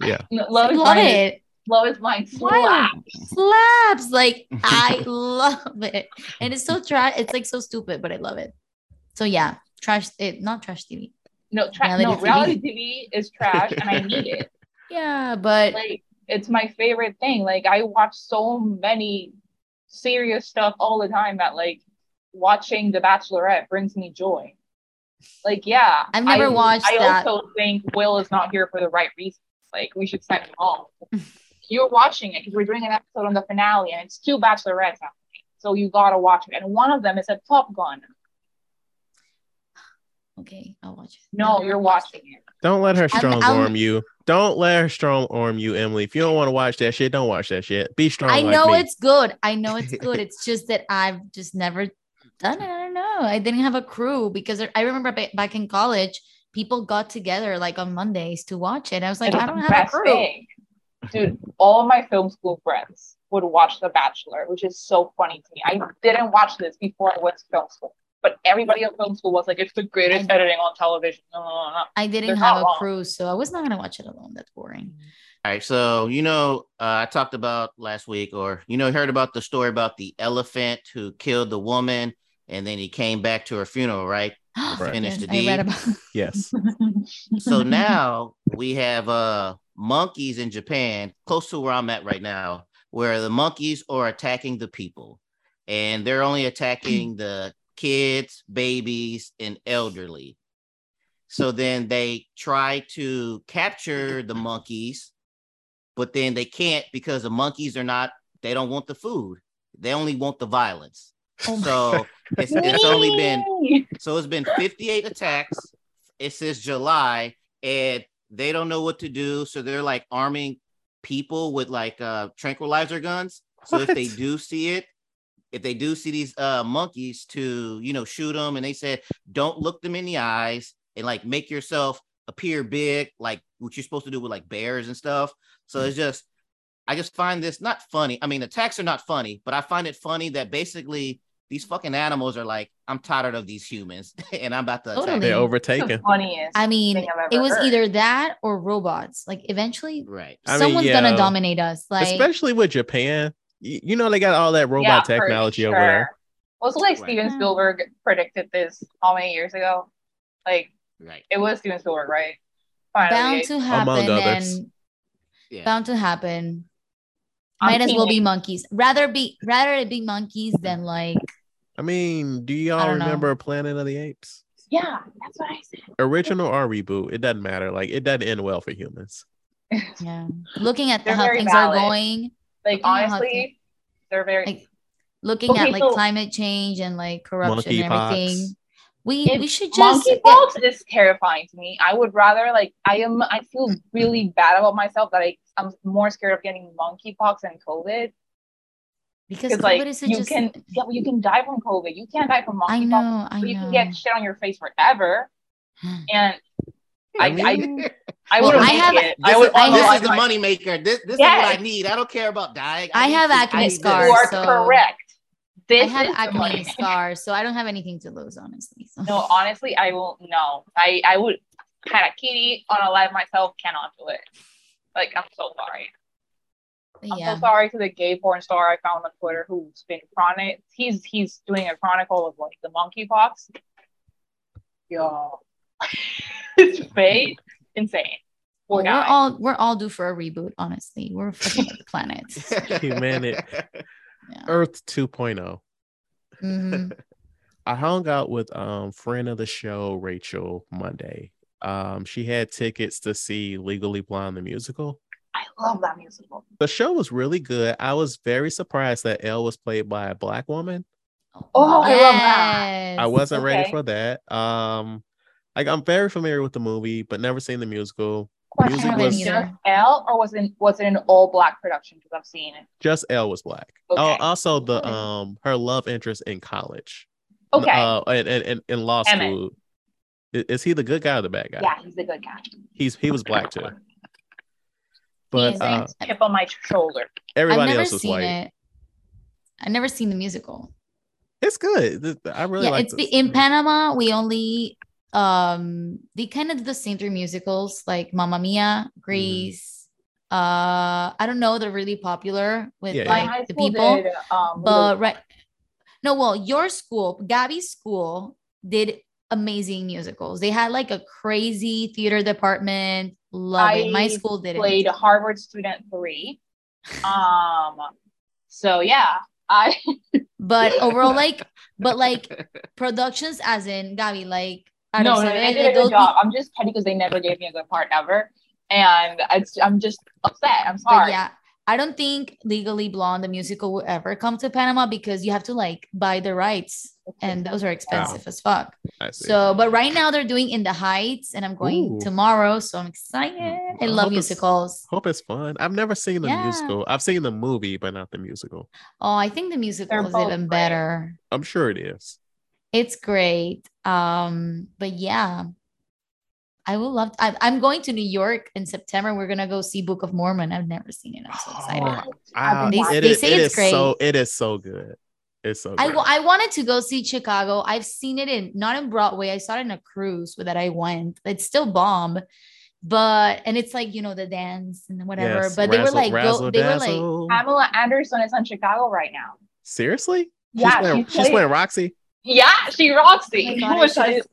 Yeah. Love is love Blind. it Love is Blind slaps. slaps like i [LAUGHS] love it and it's so trash it's like so stupid but i love it so yeah trash it not trash tv No, tra- Reality no, TV. reality TV is trash, and I [LAUGHS] need it. yeah but like it's my favorite thing. Like I watch so many serious stuff all the time that like watching The Bachelorette brings me joy. Like yeah, I've never I, watched I that. also think Will is not here for the right reasons. Like we should send him home. [LAUGHS] You're watching it because we're doing an episode on the finale, and it's two Bachelorettes happening, so you gotta watch it. And one of them is a Top Gun. okay i'll watch it No, you're watching it. Don't let her I'm- strong I'm- arm you. Don't let her strong arm you, Emily. If you don't want to watch that shit, don't watch that shit. Be strong. I like know me. it's good. I know it's good. [LAUGHS] It's just that I've just never done it. I don't know. I didn't have a crew because I remember back in college, people got together like on Mondays to watch it. I was like, It's I don't have a crew. thing. Dude, all of my film school friends would watch The Bachelor, which is so funny to me. I didn't watch this before I went to film school, but everybody at film school was like, it's the greatest I- editing on television. No, no, no, no. I didn't They're have a wrong. crew, so I was not gonna watch it alone. That's boring. All right, so you know, uh, I talked about last week, or you know, heard about the story about the elephant who killed the woman, and then he came back to her funeral, right? [GASPS] Right. Finish Yes, the deed. about. [LAUGHS] Yes. So now we have uh monkeys in Japan, close to where I'm at right now, where the monkeys are attacking the people, and they're only attacking [CLEARS THROAT] the kids, babies, and elderly. So then they try to capture the monkeys, but then they can't because the monkeys are not, they don't want the food. They only want the violence. Oh my- So it's, it's only been so it's been 58 attacks. It says July, and they don't know what to do. So they're like arming people with like uh tranquilizer guns. So if they do see it, if they do see these uh monkeys to you know shoot them, and they said don't look them in the eyes and like make yourself appear big, like what you're supposed to do with like bears and stuff. So it's just I just find this not funny. I mean, attacks are not funny, but I find it funny that basically these fucking animals are like, I'm tired of these humans [LAUGHS] and I'm about to attack. Totally. They're the overtaken. funniest. I mean, thing I've it was heard. either that or robots. Like eventually, Right. I mean, someone's yeah. gonna dominate us. Like Especially with Japan. You, you know they got all that robot Yeah, for technology over sure. there. Was it like Right. Steven Spielberg predicted this how many years ago? Like Right. it was Steven Spielberg, right? Finally, bound to happen Among others. and Yeah. bound to happen. I'm Might as well be monkeys. Rather be rather it be monkeys than like I mean, do y'all don't know. remember Planet of the Apes? Yeah, that's what I said. Original or reboot? It doesn't matter. Like it doesn't end well for humans. [LAUGHS] yeah. Looking at They're how things valid. are going, Like honestly, they're very like looking Okay, at like so- climate change and like corruption and Monkeypox. everything. We If we should just monkeypox is terrifying to me. I would rather like I am. I feel really bad about myself that I I'm more scared of getting monkeypox than COVID because because like COVID is you just can yeah, you can die from COVID. You can't die from monkeypox. I know, I but you can get shit on your face forever. [SIGHS] And I, I, mean, I, Well, wouldn't I have- it. This, I would is, this unalive is the my- money maker. This, this Yes. is what I need. I don't care about dying. I need have acne scars. You are so- correct. I This have is acne scars, so I don't have anything to lose, honestly. So. [LAUGHS] No, honestly, I will no. I I would kind of kitty unalive myself. Cannot do it. Like I'm so sorry. I'm yeah. so sorry to the gay porn star I found on Twitter who's been chronic. He's he's doing a chronicle of like the monkeypox. Yo, [LAUGHS] it's fake, insane. Poor Well, we're all we're all due for a reboot, honestly. We're fucking up the planet. [LAUGHS] Humanity. Yeah. Earth 2.0. Mhm. [LAUGHS] I hung out with um friend of the show Rachel Monday. Um, she had tickets to see Legally Blonde the musical. I love that musical. The show was really good. I was very surprised that Elle was played by a black woman. Oh, I love that. I wasn't ready for that. Um, like I'm very familiar with the movie, but never seen the musical. Question: Music Was was- it just Elle or was it was it an all black production? Because I've seen it. Just Elle was black. Okay. Oh, also the um her love interest in college. Okay. Uh, and in, in, in law Emmett. school. I- Is he the good guy or the bad guy? yeah, he's the good guy. He's he was black too. He But is uh, a chip on my shoulder. Everybody else was seen white. it. I've never seen the musical. It's good. I really yeah, like it's this. in Panama. We only um they kind of do the same three musicals like Mamma Mia. Grease. Uh, I don't know. They're really popular with Yeah, My yeah. like the people. did, um, but right no well your school gabby's school did amazing musicals they had like a crazy theater department love it my school did played it Harvard Student Three. Um, so yeah, I [LAUGHS] but overall like [LAUGHS] but like productions as in gabby like out no, of no, seven, they did a good job. I'm just petty because they never gave me a good part ever, and it's, I'm just upset. I'm But sorry. yeah, I don't think Legally Blonde the musical will ever come to Panama because you have to like buy the rights, and those are expensive as fuck. I see. So, but right now they're doing In the Heights, and I'm going Ooh. tomorrow, so I'm excited. I I love hope it's- musicals. Hope it's fun. I've never seen the Yeah. musical. I've seen the movie, but not the musical. Oh, I think the musical They're is even great. better. I'm sure it is. It's great. Um, but yeah, I will love. I, I'm going to New York in September. We're gonna go see Book of Mormon. I've never seen it. I'm so excited. Oh, I've Ah, They- it they say it it's is So great. it is so good. It's so. I, I wanted to go see Chicago. I've seen it in not in Broadway. I saw it in a cruise that I went. It's still bomb, but and it's like you know the dance and whatever. Yes, but they were razzle- like go, razzle they were like dazzle. Pamela Anderson is on Chicago right now. seriously. Yeah, she's playing, she's she's playing- playing Roxie. Yeah, she Roxie. Oh God, I I- should've-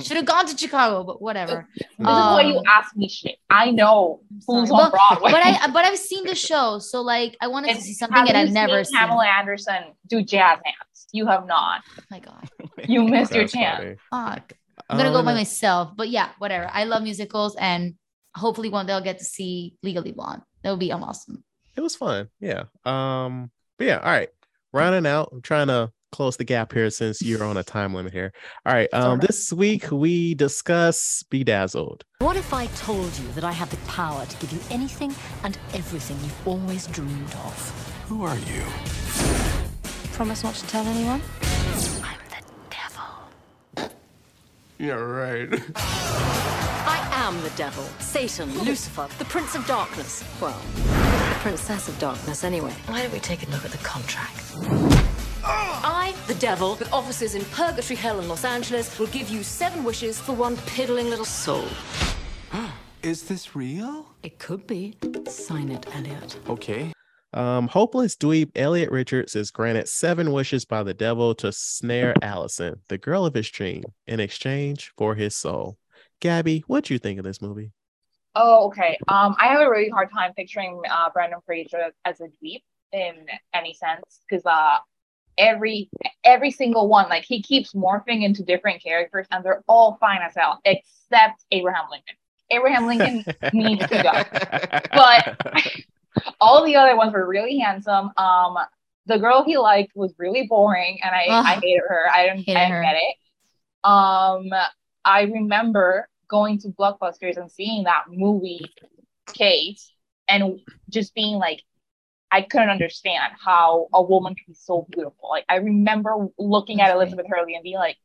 should have gone to Chicago, but whatever. This is why you Um, ask me shit. I know who's sorry. on Broadway. But I but I've seen the show, so like I wanted to see something that I've you never seen seen. Pamela Anderson do jazz hands. You have not. Oh my god, [LAUGHS] You missed your chance. fuck. I'm gonna go by Um, myself. But yeah, whatever. I love musicals, and hopefully one day I'll get to see Legally Blonde. That would be awesome. It was fun. Yeah. Um. But yeah. All right. Rounding out. I'm trying to close the gap here since you're on a [LAUGHS] time limit here. All right. Um. alright. This week we discuss Bedazzled. What if I told you that I have the power to give you anything and everything you've always dreamed of? Who are you? Promise not to tell anyone? I'm the devil. Yeah, right. I am the devil, Satan, Lucifer, the Prince of Darkness. Well, the Princess of Darkness, anyway. Why don't we take a look at the contract? I, the devil, with offices in Purgatory Hell and Los Angeles, will give you seven wishes for one piddling little soul. [GASPS] Is this real? It could be. Sign it, Elliot. Okay. Um, hopeless dweeb Elliot Richards is granted seven wishes by the devil to snare Allison, the girl of his dream, in exchange for his soul. Gabby, what do you think of this movie? Oh, okay. Um, I have a really hard time picturing uh Brendan Fraser as a dweeb in any sense because uh every every single one like he keeps morphing into different characters and they're all fine as hell except Abraham Lincoln. Abraham Lincoln [LAUGHS] needs to go. But [LAUGHS] all the other ones were really handsome. Um, the girl he liked was really boring, and I I hated her. I didn't, Hated I didn't her. get it. Um, I remember going to Blockbusters and seeing that movie case and just being like, I couldn't understand how a woman could be so beautiful. Like I remember looking at Elizabeth Hurley and being like,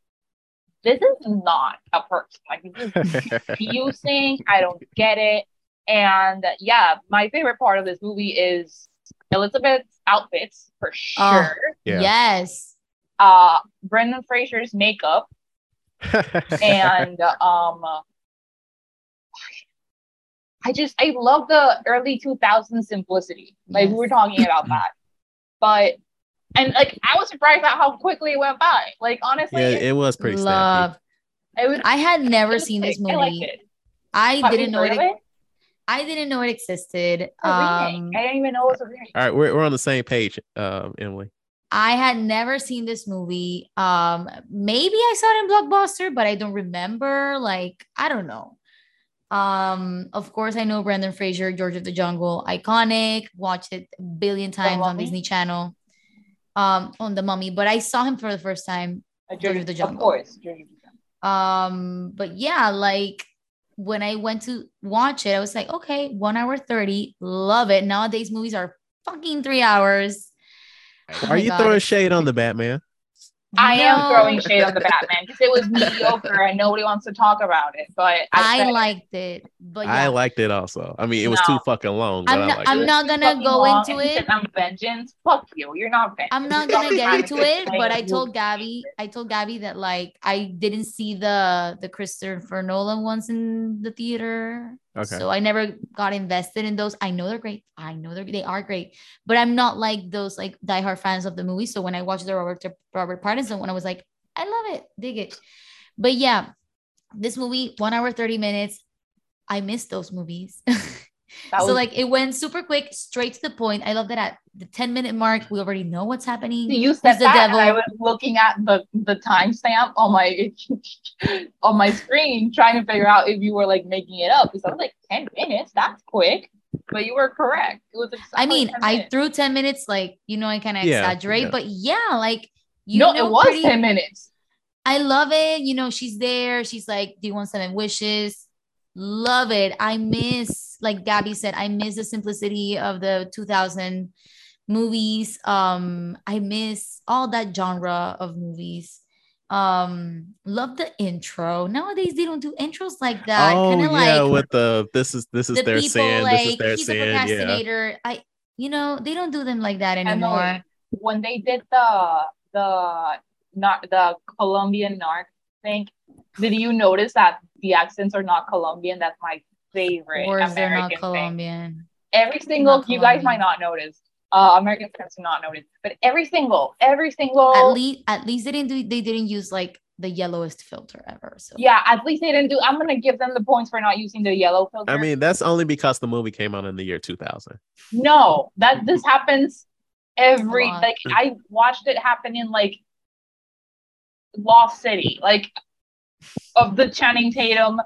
this is not a person. Like this [LAUGHS] is confusing. I don't get it. And yeah, my favorite part of this movie is Elizabeth's outfits for Oh. sure. Yeah. Yes. Uh, Brendan Fraser's makeup [LAUGHS] and um, I just I love the early 2000s simplicity. Like we were talking about [CLEARS THROAT] that, but and like I was surprised at how quickly it went by. Like honestly, yeah, it, it was pretty snappy. Love. it was. I had never was seen this quick. I liked movie. it. I didn't know it. it? I didn't know it existed. It's a remake. Um, I didn't even know it was a remake. All right, we're, we're on the same page, um, Emily. I had never seen this movie. Um, maybe I saw it in Blockbuster, but I don't remember. Like, I don't know. Um, of course, I know Brendan Fraser, George of the Jungle, iconic. Watched it a billion times on Disney Channel. Um, on the Mummy, but I saw him for the first time. A George of the Jungle, Of Jungle. course, George of the Jungle. Um, but yeah, like when I went to watch it, I was like, okay, one hour 30, love it. Nowadays, movies are fucking three hours. Oh Are you God, throwing shade on the Batman? I am throwing shade on the [LAUGHS] Batman because it was mediocre and nobody wants to talk about it. But I, I liked it, but yeah, I liked it also. I mean, it was No. too fucking long, but I'm I not- liked I'm it. not gonna go into it. I'm vengeance. Fuck you. You're not vengeance. I'm not gonna get into it. But I told. Gabby, I told Gabby that like I didn't see the the Christopher Nolan ones in the theater, Okay. so I never got invested in those. I know they're great. I know they're they are great, but I'm not like those like diehard fans of the movie. So when I watched the Robert Robert Pattinson one, I was like, I love it, dig it. But yeah, this movie one hour thirty minutes. I miss those movies. [LAUGHS] That so was- like it went super quick, straight to the point. I love that at the 10 minute mark, we already know what's happening. you said the that, devil? and I was looking at the the timestamp on my [LAUGHS] on my screen, trying to figure out if you were like making it up. Because I was like, ten minutes, that's quick. But you were correct. It was. Exactly I mean, I minutes. threw 10 minutes, like, you know, I kind of Yeah, exaggerate, yeah. but yeah, like, you no, know, it was pretty- ten minutes. I love it. You know, she's there. She's like, Do you want seven wishes? Love it. I miss, like Gabby said, I miss the simplicity of the 2000 movies. Um, I miss all that genre of movies. Um, love the intro. Nowadays they don't do intros like that. oh kind of yeah, like with the this is this is the their people sin, like this is their he's a sin. Yeah. procrastinator. I you know, they don't do them like that anymore. when they did the the not the Colombian narc thing, did you notice that the accents are not Colombian? That's my favorite Or is they're American not thing. Colombian. Every single Not you guys might not notice. Uh, American fans do not notice, but every single, every single, At least at least they didn't do they didn't use like the yellowest filter ever. So yeah, at least they didn't do. I'm gonna give them the points for not using the yellow filter. I mean, that's only because the movie came out in the year 2000. no, that this happens every like I watched it happen in like Lost City, like of the Channing Tatum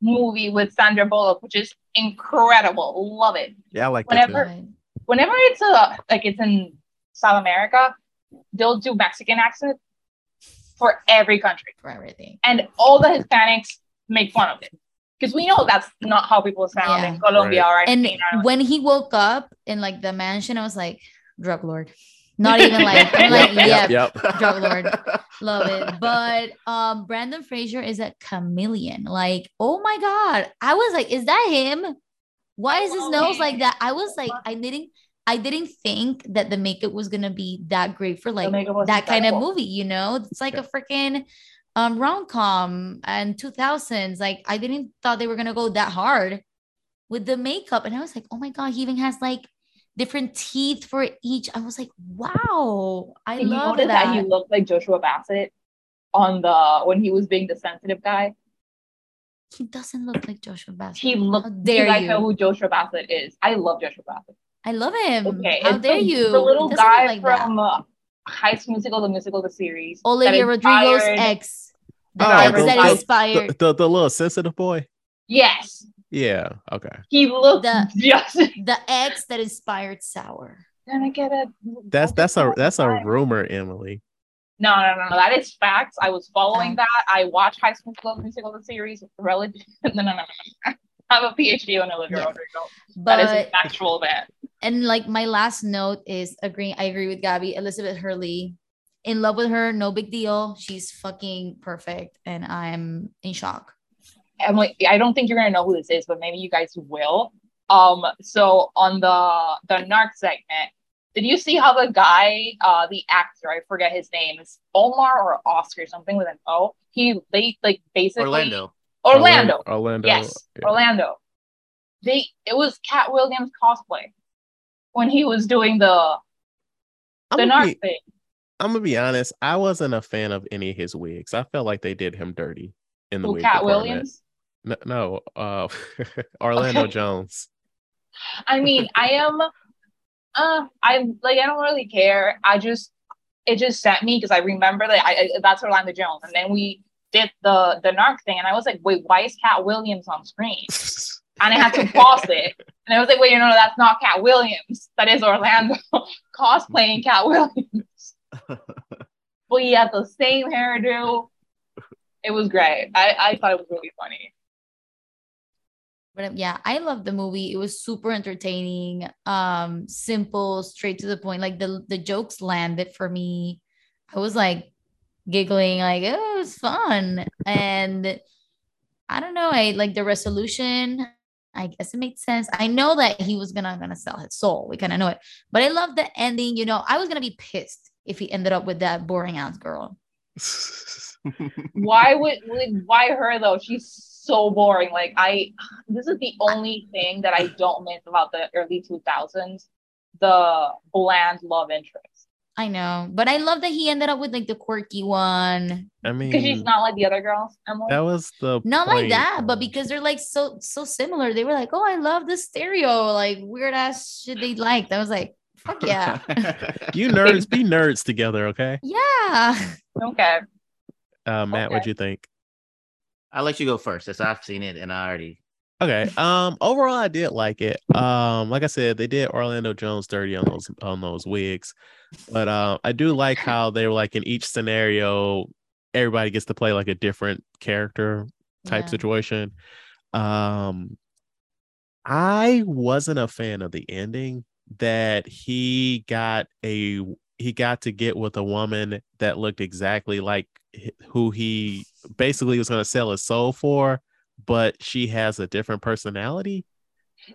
movie with Sandra Bullock, which is incredible. Love it. Yeah, I like. Whenever- Right. Whenever it's a like it's in South America, they'll do Mexican accent for every country, for everything. and all the Hispanics make fun of it because we know that's not how people sound Yeah. in Colombia right? And when he woke up in like the mansion, I was like, drug lord. Not even like [LAUGHS] I'm like, Yep, yeah, yep. drug lord. love it. But um Brendan Fraser is a chameleon. Like, oh my god. I was like, is that him? Why is his nose it. like that? I was like, I didn't I didn't think that the makeup was gonna be that great for like makeup was that kind of movie, you know? It's like a freaking um rom-com and 2000s. Like I didn't thought they were gonna go that hard with the makeup. And I was like, oh my god, he even has like different teeth for each. I was like, wow, I Did you love notice that. that he looked like Joshua Bassett on the when he was being the sensitive guy? He doesn't look like Joshua Bassett. He looked. How do dare you guys you? know who Joshua Bassett is? I love Joshua Bassett. I love him. Okay, How it's dare the, you? The little He doesn't look guy like from uh, High School Musical, the musical, the series. Olivia Rodrigo's inspired- ex. The Oh, ex the- that the- inspired. The, the, the little sensitive boy. Yes, Yeah. Okay. he looked The- just. [LAUGHS] the ex that inspired Sour. gonna get a. That's that's a that's a rumor, Emily. No, no, no, no. That is facts. I was following oh. that. I watched High School Musical the series. Relative. [LAUGHS] No, no, no, no. no. I have a PhD on Olivia Yeah. Rodrigo. That is But an actual event. and like my last note is agreeing. I agree with Gabby. Elizabeth Hurley, in love with her, no big deal. She's fucking perfect, and I'm in shock. I'm like, I don't think you're gonna know who this is, but maybe you guys will. Um, so on the the narc segment, did you see how the guy, uh, the actor, I forget his name, is Omar or Oscar, something with an O. He they like basically Orlando. Orlando. Orlando. Yes, yeah. Orlando. They it was Katt Williams cosplay when he was doing the the gonna, narc be, thing. I'm gonna be honest. I wasn't a fan of any of his wigs. I felt like they did him dirty in the Who wig Katt department. Williams? No, no uh, [LAUGHS] Orlando Okay. Jones. I mean, I am uh I'm like I don't really care. I just it just sent me because I remember that I, I that's Orlando Jones. And then we did the the narc thing and I was like, wait, why is Katt Williams on screen? [LAUGHS] And I had to pause it. And I was like, wait, no, no, that's not Katt Williams. That is Orlando [LAUGHS] cosplaying Katt Williams. but he had the same hairdo. It was great. I, I thought it was really funny. But um, yeah, I love the movie. It was super entertaining, um, simple, straight to the point. Like the the jokes landed for me. I was like giggling, like oh, it was fun. And I don't know, I like the resolution. I guess it made sense. I know that he was gonna gonna sell his soul. We kind of know it, but I love the ending. You know, I was gonna be pissed if he ended up with that boring ass girl. [LAUGHS] why would like, why her though? She's so boring. Like I, this is the only thing that I don't miss about the early two thousands, the bland love interest. I know, but I love that he ended up with like the quirky one. I mean, Because she's not like the other girls. Emily. that was the not like that, but because they're like so so similar. They were like, "Oh, I love the stereo, like weird ass shit they liked." I was like, "Fuck yeah, [LAUGHS] you nerds be nerds together, okay? yeah." Okay. Uh, Matt, Okay. what'd you think? I'll let you go first, as I've seen it and I already. Okay. Um. Overall, I did like it. Um. Like I said, they did Orlando Jones dirty on those on those wigs, but um, I do like how they were like in each scenario, everybody gets to play like a different character type Yeah. situation. Um. I wasn't a fan of the ending that he got a he got to get with a woman that looked exactly like who he basically was going to sell his soul for but she has a different personality.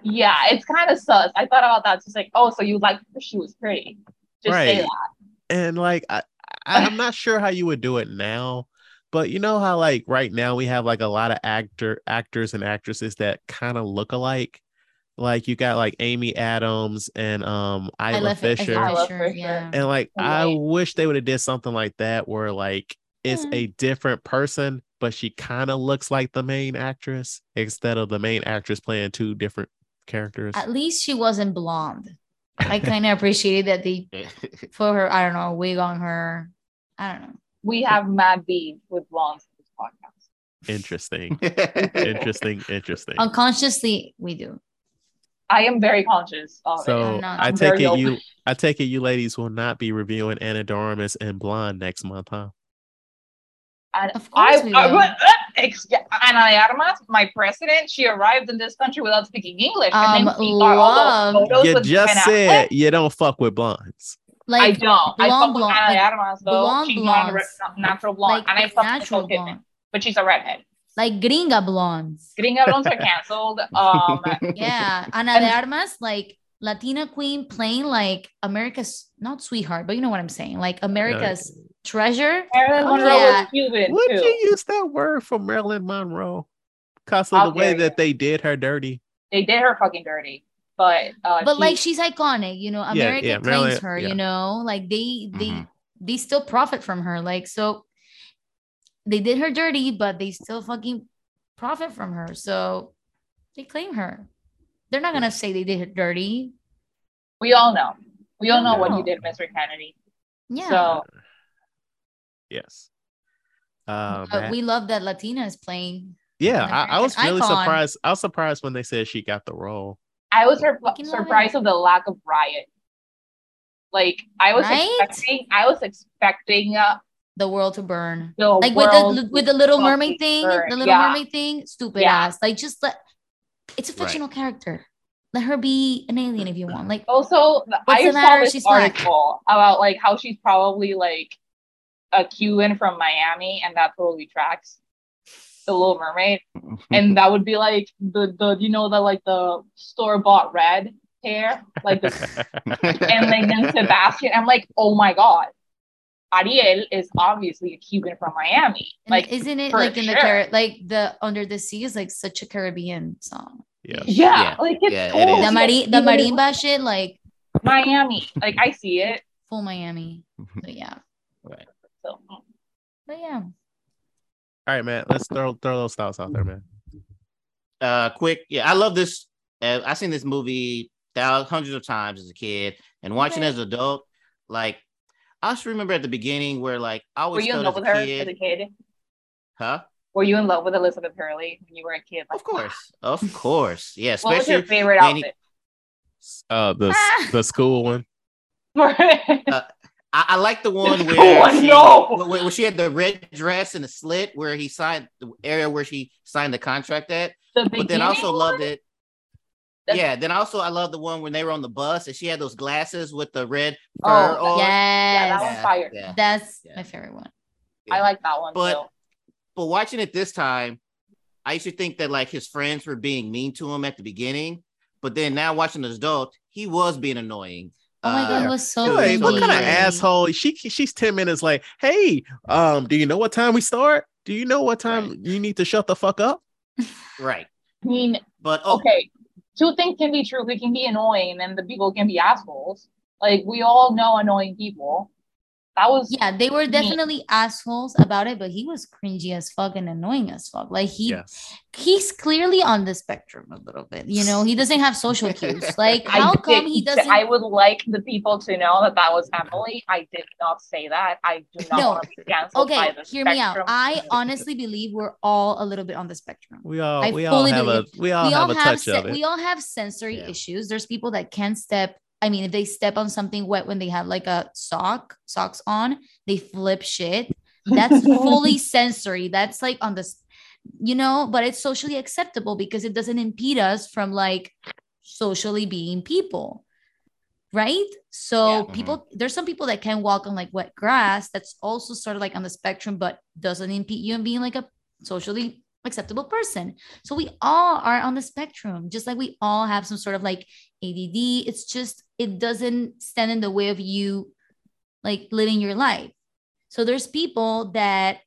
Yeah, it's kind of sus. I thought about that. It's just like, oh, so you like? She was pretty. Just say Right. that. And like I, I I'm not sure how you would do it now, but you know how like right now we have like a lot of actor actors and actresses that kind of look alike. Like you got like Amy Adams and um Isla love it- Fisher. I love Fisher, Fisher. yeah. And like I wish they would have did something like that where like it's Yeah. a different person, but she kind of looks like the main actress instead of the main actress playing two different characters. At least she wasn't blonde. I [LAUGHS] kind of appreciated that they [LAUGHS] put her. I don't know, a wig on her. I don't know. We have mad beef with blondes in this podcast. Interesting. [LAUGHS] interesting. Interesting. Unconsciously, we do. I am very conscious of. So I'm I take it open. you I take it you ladies will not be reviewing Ana de Armas and Blonde next month, huh? And Of course I, we I will. would- ex- Ana de Armas, my president, she arrived in this country without speaking English. and Um, then she got all love- those photos You just said Affleck. you don't fuck with blondes. I Like don't. I blonde fuck with blonde, Ana de Armas though. blonde she's not a re- natural blonde, like and I fuck with natural Nicole Kidman, blonde, but she's a redhead. Like gringa blondes. Gringa blondes are canceled. Um, [LAUGHS] Yeah, Ana de Armas, like Latina queen, playing like America's not sweetheart, but you know what I'm saying, like America's treasure. Marilyn Oh, Monroe yeah. was Cuban Would too. you use that word for Marilyn Monroe? Because of How the way dare that you. they did her dirty. They did her fucking dirty, but uh, But she- like she's iconic, you know. Yeah, America yeah, claims Marilyn- her, yeah. you know, like they they Mhm. they still profit from her. Like so they did her dirty, but they still fucking profit from her. So they claim her. They're not gonna say they did her dirty. we all know, we all know what you did, Mr. Kennedy. Yeah. So Yes. Uh, but Matt? we love that Latina is playing. yeah, I, I was really icon. surprised. I was surprised when they said she got the role. I was sur- Fucking love surprised of the lack of riot Like I was Right? expecting, I was expecting uh, The world to burn. the Like with the with the little mermaid thing, burn. the little Yeah. mermaid thing, stupid Yeah. ass. Like just let it's a Right. fictional character. Let her be an alien if you want. Like Also, I the saw matter? this She's black. article about like how she's probably like a Cuban from Miami, and that totally tracks the Little Mermaid. Mm-hmm. and that would be like the the you know the like the store bought red hair, like the [LAUGHS] and like then Sebastian. I'm like, oh my god, Ariel is obviously a Cuban from Miami. and Like, isn't it like in the. Car- like the Under the Sea is like such a Caribbean song. yeah. yeah, Yeah. like it's Yeah, it. The mari- the Cuban- marimba shit, like Miami. Like I see it. full Miami. But yeah. Right. So But yeah. All right, man. Let's throw throw those thoughts out there, man. uh quick yeah i love this uh, i seen this movie thousands hundreds of times as a kid and watching it as an adult like i just remember at the beginning where like i was. were you in love with her kid as a kid? huh Were you in love with Elizabeth Hurley when you were a kid? Like, of course of course yeah What was your favorite when he- outfit? Uh, the [LAUGHS] the school one. [LAUGHS] I, I like the one [LAUGHS] where Oh, she, no. where, where she had the red dress and the slit where he signed the area where she signed the contract at the but then I also beginning loved it That's- yeah then also i love the one when they were on the bus and she had those glasses with the red Oh, fur on. Yeah, that Yes. one's fire. yeah. That's Yeah. my favorite one. I like that one But- too. but watching it this time, I used to think that like his friends were being mean to him at the beginning, but then now watching as adult, he was being annoying. Oh my god, Uh, it was so Hey, what kind of asshole? She she's ten minutes like, hey, um, do you know what time we start? Do you know what time you need to shut the fuck up? Right. I mean, But oh, okay, two things can be true. We can be annoying, and the people can be assholes. Like we all know annoying people. That was Yeah, they were Me. definitely assholes about it, but he was cringy as fuck and annoying as fuck. Like he Yes. he's clearly on the spectrum a little bit. You know, he doesn't have social cues. [LAUGHS] Like, I how come he doesn't? I would like the people to know that that was Emily. I did not say that. I do not No. want to be canceled. okay, by the hear me out. I honestly believe we're all a little bit on the spectrum. We all I we all fully have a believe- we all we have all a have touch se- of it. we all have sensory Yeah. issues. There's people that can't step. I mean, if they step on something wet when they have like a sock socks on, they flip shit. That's [LAUGHS] fully sensory. That's like on this, you know, but it's socially acceptable because it doesn't impede us from like socially being people. Right. So Yeah. Mm-hmm. people, there's some people that can walk on like wet grass. That's also sort of like on the spectrum, but doesn't impede you in being like a socially acceptable person. So we all are on the spectrum, just like we all have some sort of like ADD. It's just, it doesn't stand in the way of you like living your life. So there's people that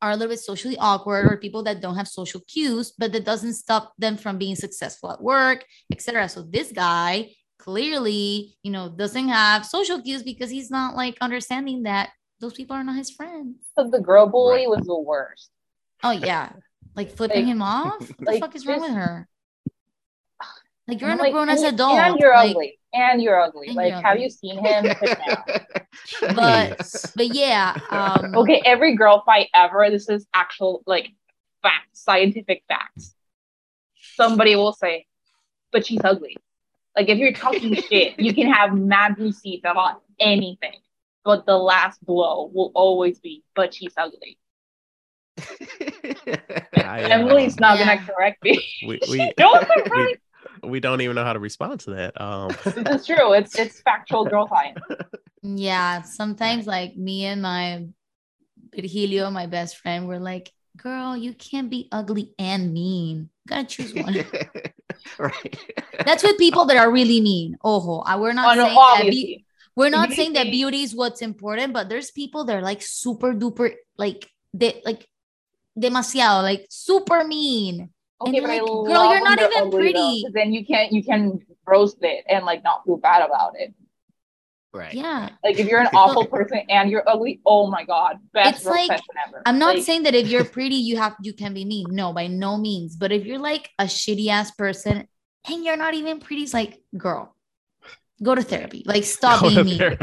are a little bit socially awkward or people that don't have social cues, but that doesn't stop them from being successful at work, etc. So this guy clearly, you know, doesn't have social cues because he's not like understanding that those people are not his friends. But the girl bully Right. was the worst. Oh yeah, like flipping Like- him [LAUGHS] off. What the fuck is wrong with her? Like you're And an I'm like, grown ass and- adult. And you're like, ugly. And you're ugly. And like, you're have ugly. you seen him? [LAUGHS] But- But yeah, um, [LAUGHS] okay, every girl fight ever. This is actual like facts, scientific facts. Somebody will say, but she's ugly. Like if you're talking shit, you can have mad receipts about anything. But the last blow will always be, but she's ugly. I, Emily's not Yeah. gonna correct me. we [LAUGHS] we, no, I'm [LAUGHS] we we don't even know how to respond to that. Um, [LAUGHS] This is true. It's it's factual girl science. yeah, sometimes like me and my Virgilio, my best friend, were like, girl, you can't be ugly and mean. You gotta choose one. right. That's with people that are really mean. Oh, we're not Oh, no, saying that be- we're not saying that beauty is what's important, but there's people that are like super duper like they like demasiado, like super mean. Okay, you're but I like, girl, you're not even ugly, though, then you can't you can roast it and like not feel bad about it. Right. Yeah. Like if you're an [LAUGHS] awful person and you're ugly, oh my god, best It's like- roast ever. I'm not Like, saying that if you're pretty, you have you can be mean. No, by no means. But if you're like a shitty ass person and you're not even pretty, it's like, girl, go to therapy. Like, stop go being mean.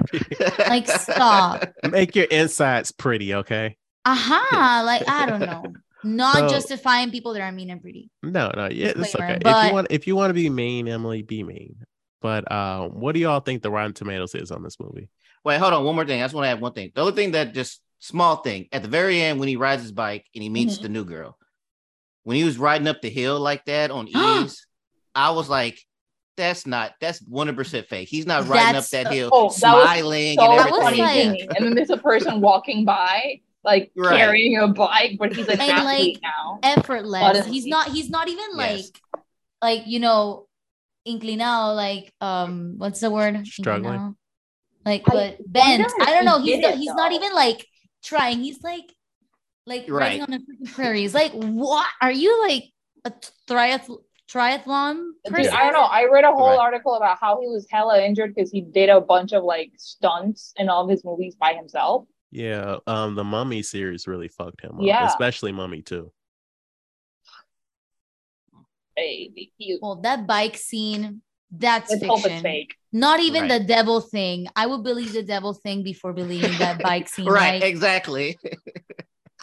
Like, stop. [LAUGHS] Make your insides pretty, okay? Aha. Like, I don't know. [LAUGHS] Not So- justifying people that are mean and pretty. No, no, yeah, it's Disclaimer, okay. if but- you want, if you want to be mean, Emily, be mean. But uh, what do y'all think the Rotten Tomatoes is on this movie? Wait, hold on. One more thing. I just want to add one thing. The other thing that just small thing at the very end when he rides his bike and he meets Mhm. the new girl. When he was riding up the hill like that on [GASPS] ease, I was like, "That's not. That's one hundred percent fake. He's not riding That's- up that hill Oh, that smiling so and That was funny everything." like- And then there's a person walking by, like Right. carrying a bike, but he's like And, athlete like, now. effortless. Honestly. He's not. He's not even like, Yes. like you know, inclinado. Like um, what's the word? Struggling. Inclinado? Like, I but bent. I don't know. he He's not, it, he's not even like trying. He's like, like Right. riding on the freaking prairies. Like, what are you like a triath- triathlon Dude. I don't know. I read a whole Right. article about how he was hella injured because he did a bunch of like stunts in all of his movies by himself. Yeah, um, the Mummy series really fucked him up, Yeah. especially Mummy too. Baby, he, Well, that bike scene. That's let's fiction. fake. Not even Right. the devil thing. I would believe the devil thing before believing that bike [LAUGHS] scene. Right, Like, exactly.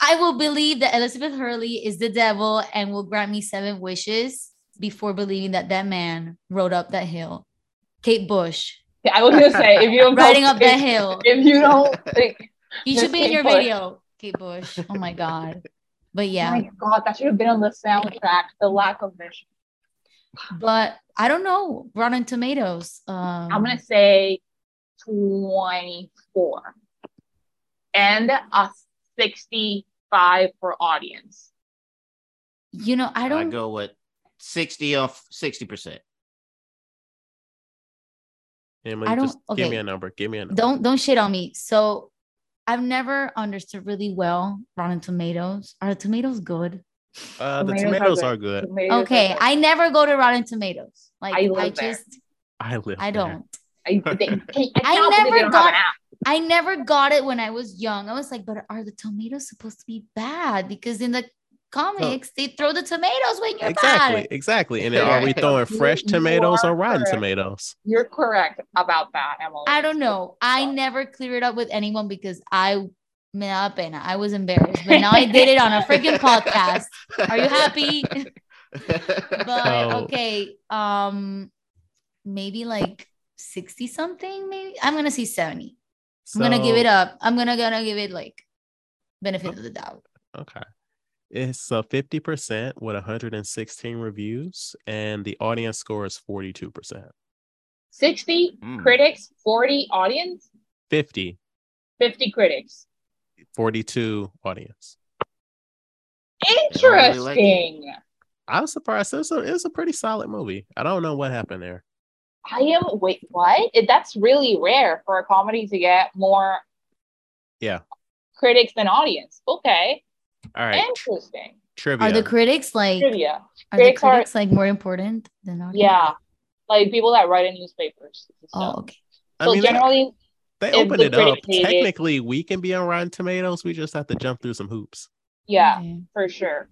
I will believe that Elizabeth Hurley is the devil and will grant me seven wishes before believing that that man rode up that hill. Kate Bush Yeah, I was gonna say if you [LAUGHS] don't go- riding up that hill. if you don't think, You should be in your Bush. video, Kate Bush. Oh my god. But yeah, my God, that should have been on the soundtrack. The lack of vision. but I don't know. Rotten Tomatoes. Um, I'm gonna say 24 and a 65 for audience. You know, I I don't. I go with sixty off sixty percent. Emily, I don't- just give me a number. Give me a number. don't don't shit on me. So I've never understood really well Rotten Tomatoes. Are the tomatoes good? Uh, the Tomatoes are good. are good. Tomatoes are Okay, good. I never go to Rotten Tomatoes. Like I I, live there. just I live. I don't. I, they, [LAUGHS] I, I never they don't have got- I never got it when I was young. I was like, but are the tomatoes supposed to be bad? Because in the comics, they throw the tomatoes when you're Exactly, bad. exactly. And then are we throwing fresh tomatoes or rotten correct. tomatoes? You're correct about that, Emily. I don't know. I never cleared it up with anyone because I me da pena. I was embarrassed. But now I did it on a freaking [LAUGHS] podcast. Are you happy? [LAUGHS] But So- okay. Um maybe like 60 something, maybe. I'm gonna say 70. I'm gonna give it up. I'm gonna gonna give it like benefit of the doubt. Okay. It's uh, 50% with 116 reviews, and the audience score is 42%. 60 Mm. critics, 40 audience, 50, 50 critics. 42 audience. don't really like. Interesting. I was surprised. It's a, it's a pretty solid movie. I don't know what happened there. I am wait, what? That's really rare for a comedy to get more Yeah. critics than audience. Okay. All right. Interesting. Trivia. Are the critics like Trivia. are the critics are- like more important than audience? Yeah. Like people that write in newspapers. and Oh, stuff. okay. I So mean, they- generally, they, if opened the it up. critics it- Technically, we can be on Rotten Tomatoes. We just have to jump through some hoops. yeah, Okay. for sure.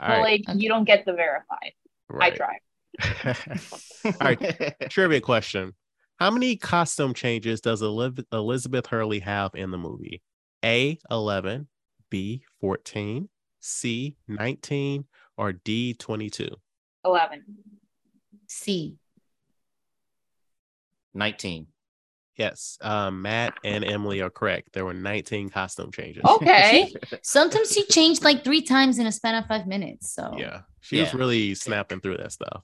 All But right. like Okay. you don't get the verified. I right. tried. [LAUGHS] All right. Trivia question. How many costume changes does Elizabeth Hurley have in the movie? A, 11, B, 14, C, 19, or D, 22? Eleven. C. Nineteen. Yes, um, Matt and Emily are correct. There were 19 costume changes. Okay. Sometimes she changed like three times in a span of five minutes. So Yeah, she was really snapping through that stuff.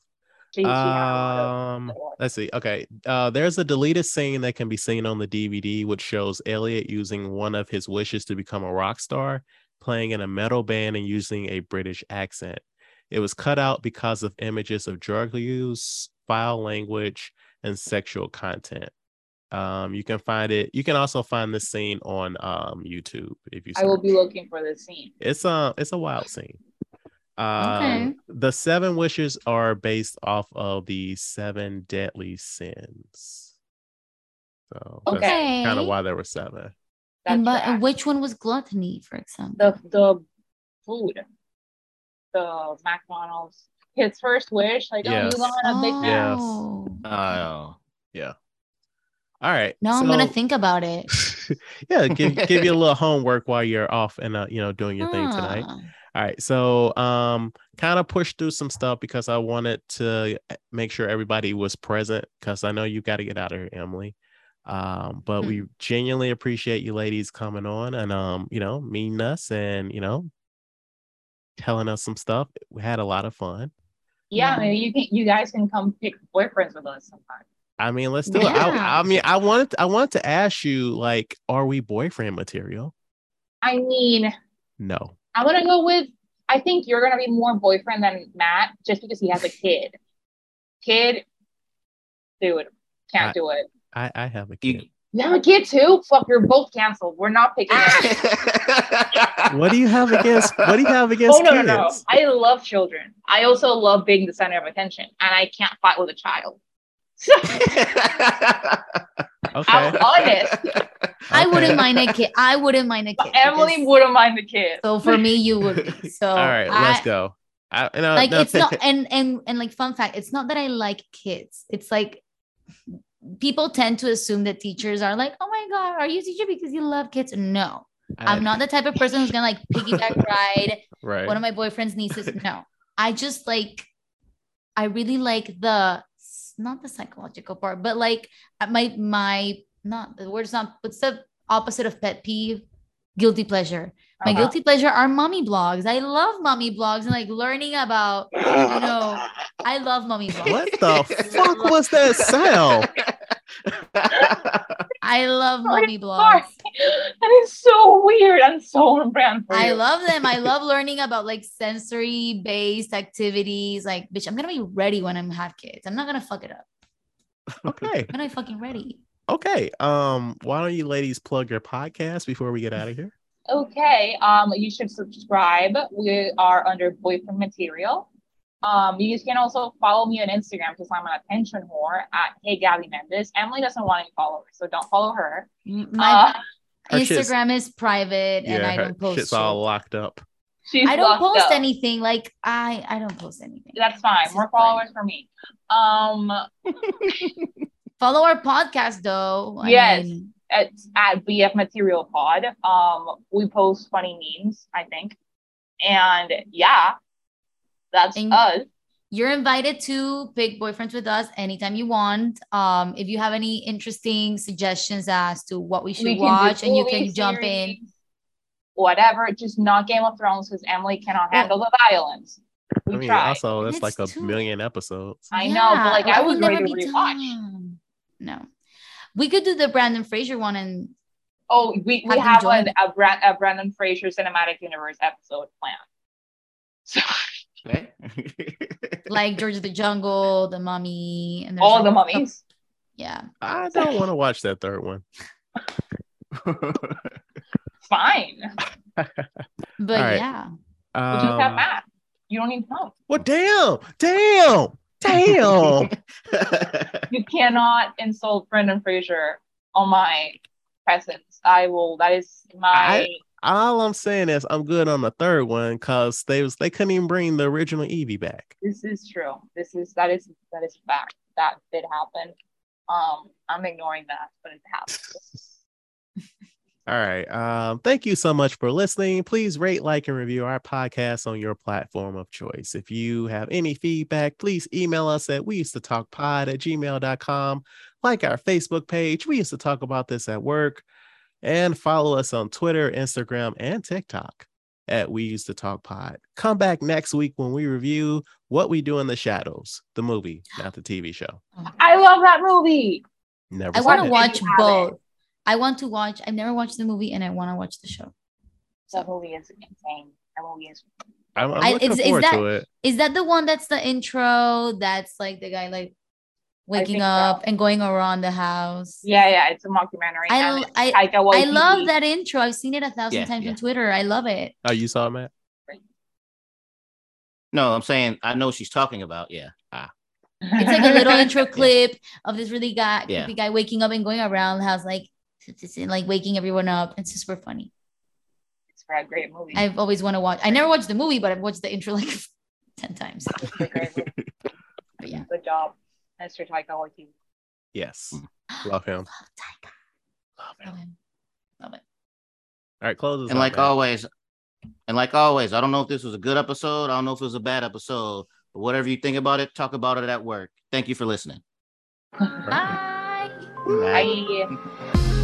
She- she had a lot of- Um, let's see. Okay, uh, there's a deleted scene that can be seen on the DVD, which shows Elliot using one of his wishes to become a rock star, playing in a metal band and using a British accent. It was cut out because of images of drug use, foul language, and sexual content. Um, you can find it. You can also find this scene on um YouTube if you. I will be looking for this scene. It's a it's a wild scene. Um, Okay. The seven wishes are based off of the seven deadly sins. So Okay. kind of why there were seven. That's and but trash. and which one was gluttony, for example? the the food, the McDonald's. His first wish, like, Yes. oh, you want a Big Mac? Yes. Oh. Oh. All right. Now I'm gonna think about it. [LAUGHS] yeah, give give you a [LAUGHS] little homework while you're off and uh, you know doing your thing tonight. Ah. All right. So um kind of pushed through some stuff because I wanted to make sure everybody was present because I know you got to get out of here, Emily. Um, but [LAUGHS] we genuinely appreciate you ladies coming on and um, you know, meeting us and you know, telling us some stuff. We had a lot of fun. Yeah, Yeah. maybe you can. You guys can come pick boyfriends with us sometime. I mean, let's do it. I, I mean, I wanted I wanted to ask you, like, are we boyfriend material? I mean, No. I'm gonna go with. I think you're gonna be more boyfriend than Matt, just because he has a kid. Kid, dude, can't I- do it. I, I have a kid. You have a kid too? Fuck, you're both canceled. We're not picking. [LAUGHS] What do you have against what do you have against oh no, kids? no, no! I love children. I also love being the center of attention, and I can't fight with a child. So [LAUGHS] Okay. I'm honest. I wouldn't mind a kid. I wouldn't mind a kid. Emily wouldn't mind the kid. So for me, you would be. [LAUGHS] So All right, I- let's go. I, you know, like no, it's not and and and like fun fact it's not that i like kids it's like people tend to assume that teachers are like oh my god are you a teacher because you love kids? No. I- i'm not the type of [LAUGHS] person who's gonna like piggyback ride right. one of my boyfriend's nieces. [LAUGHS] No. I just like i really like the not the psychological part but like uh, my my not the word's not what's the opposite of pet peeve? Guilty pleasure. My Uh-huh. guilty pleasure are mommy blogs. I love mommy blogs and like learning about you know i love mommy [LAUGHS] blogs. what the fuck was that sound? [LAUGHS] i love Sorry, mommy blogs [LAUGHS] That is so weird and so on brand for I you. love them. I love learning about like sensory based activities. Like, bitch, I'm gonna be ready when I have kids. I'm not gonna fuck it up. Okay. When I'm fucking ready. Okay. Um, why don't you ladies plug your podcast before we get out of here? Okay. Um, you should subscribe. We are under boyfriend material. Um, you can also follow me on Instagram because I'm an attention whore at Hey Gaby Mendes. Emily doesn't want any followers, so don't follow her. My Uh, Her Instagram is private and I don't post. shit's all locked up. she's I don't post up. anything. Like I, I don't post anything. That's fine. This is More fine. followers for me. Um, [LAUGHS] Follow our podcast though. I Yes. mean, it's at BF Material Pod. Um, we post funny memes, I think, and yeah, that's And- us. you're invited to pick boyfriends with us anytime you want. Um, if you have any interesting suggestions as to what we should We watch, and you movie can jump in. Whatever, just not Game of Thrones because Emily cannot Well- handle the violence. We I mean, tried. also that's That's like a too- million episodes. I know, but, like, I it would never ready be rewatch. No, we could do the Brendan Fraser one, and oh, we, Have we them have join. an, a, Brand, a Brendan Fraser cinematic universe episode planned. [LAUGHS] So Okay. like George of the Jungle, the Mummy, and all like the a couple- mummies. Yeah, I don't want to watch that third one. Fine. but right. yeah, We just have Um, Matt. You don't need to come. well, damn, damn, damn. [LAUGHS] You cannot insult Brendan Fraser on my presence. I will. That is my. All I'm saying is I'm good on the third one because they was they couldn't even bring the original Evie back. this is true. This is that is that is fact. That did happen. Um, I'm ignoring that, but it happened. [LAUGHS] All right. Um, thank you so much for listening. Please rate, like, and review our podcast on your platform of choice. If you have any feedback, please email us at we used to talk pod at gmail.com. Like our Facebook page. We used to talk about this at work. And follow us on Twitter, Instagram, and TikTok at We Used to Talk Pod. Come back next week when we review What We Do in the Shadows, the movie, not the TV show. I love that movie. Never I want to watch both. it. I want to watch. I've never watched the movie, and I want to watch the show. That movie is insane. That movie is. I'm, I'm I- looking is- is forward that- to it. Is that the one that's the intro? That's like the guy like waking think so. up and going around the house. Yeah, yeah. It's a mockumentary. I and l- it's I- I love that intro. I've seen it a thousand Yeah, times yeah. on Twitter. I love it. Oh, you saw it, Matt? no, I'm saying I know what she's talking about. Yeah. Ah. It's like a little [LAUGHS] intro clip of this really guy, Yeah. creepy guy waking up and going around the house, like like waking everyone up. It's super funny. It's a great movie. I've always want to watch. I never watched the movie, but I've watched the intro like [LAUGHS] ten times. It's a great movie. But yeah, Good job, Mr. Taika Waititi. Yes. Mm. [GASPS] Love him. Love Taika. Love him. Love him. Love it. All right, close And like man. always, And like always, I don't know if this was a good episode. I don't know if it was a bad episode, but whatever you think about it, talk about it at work. Thank you for listening. Bye. Bye.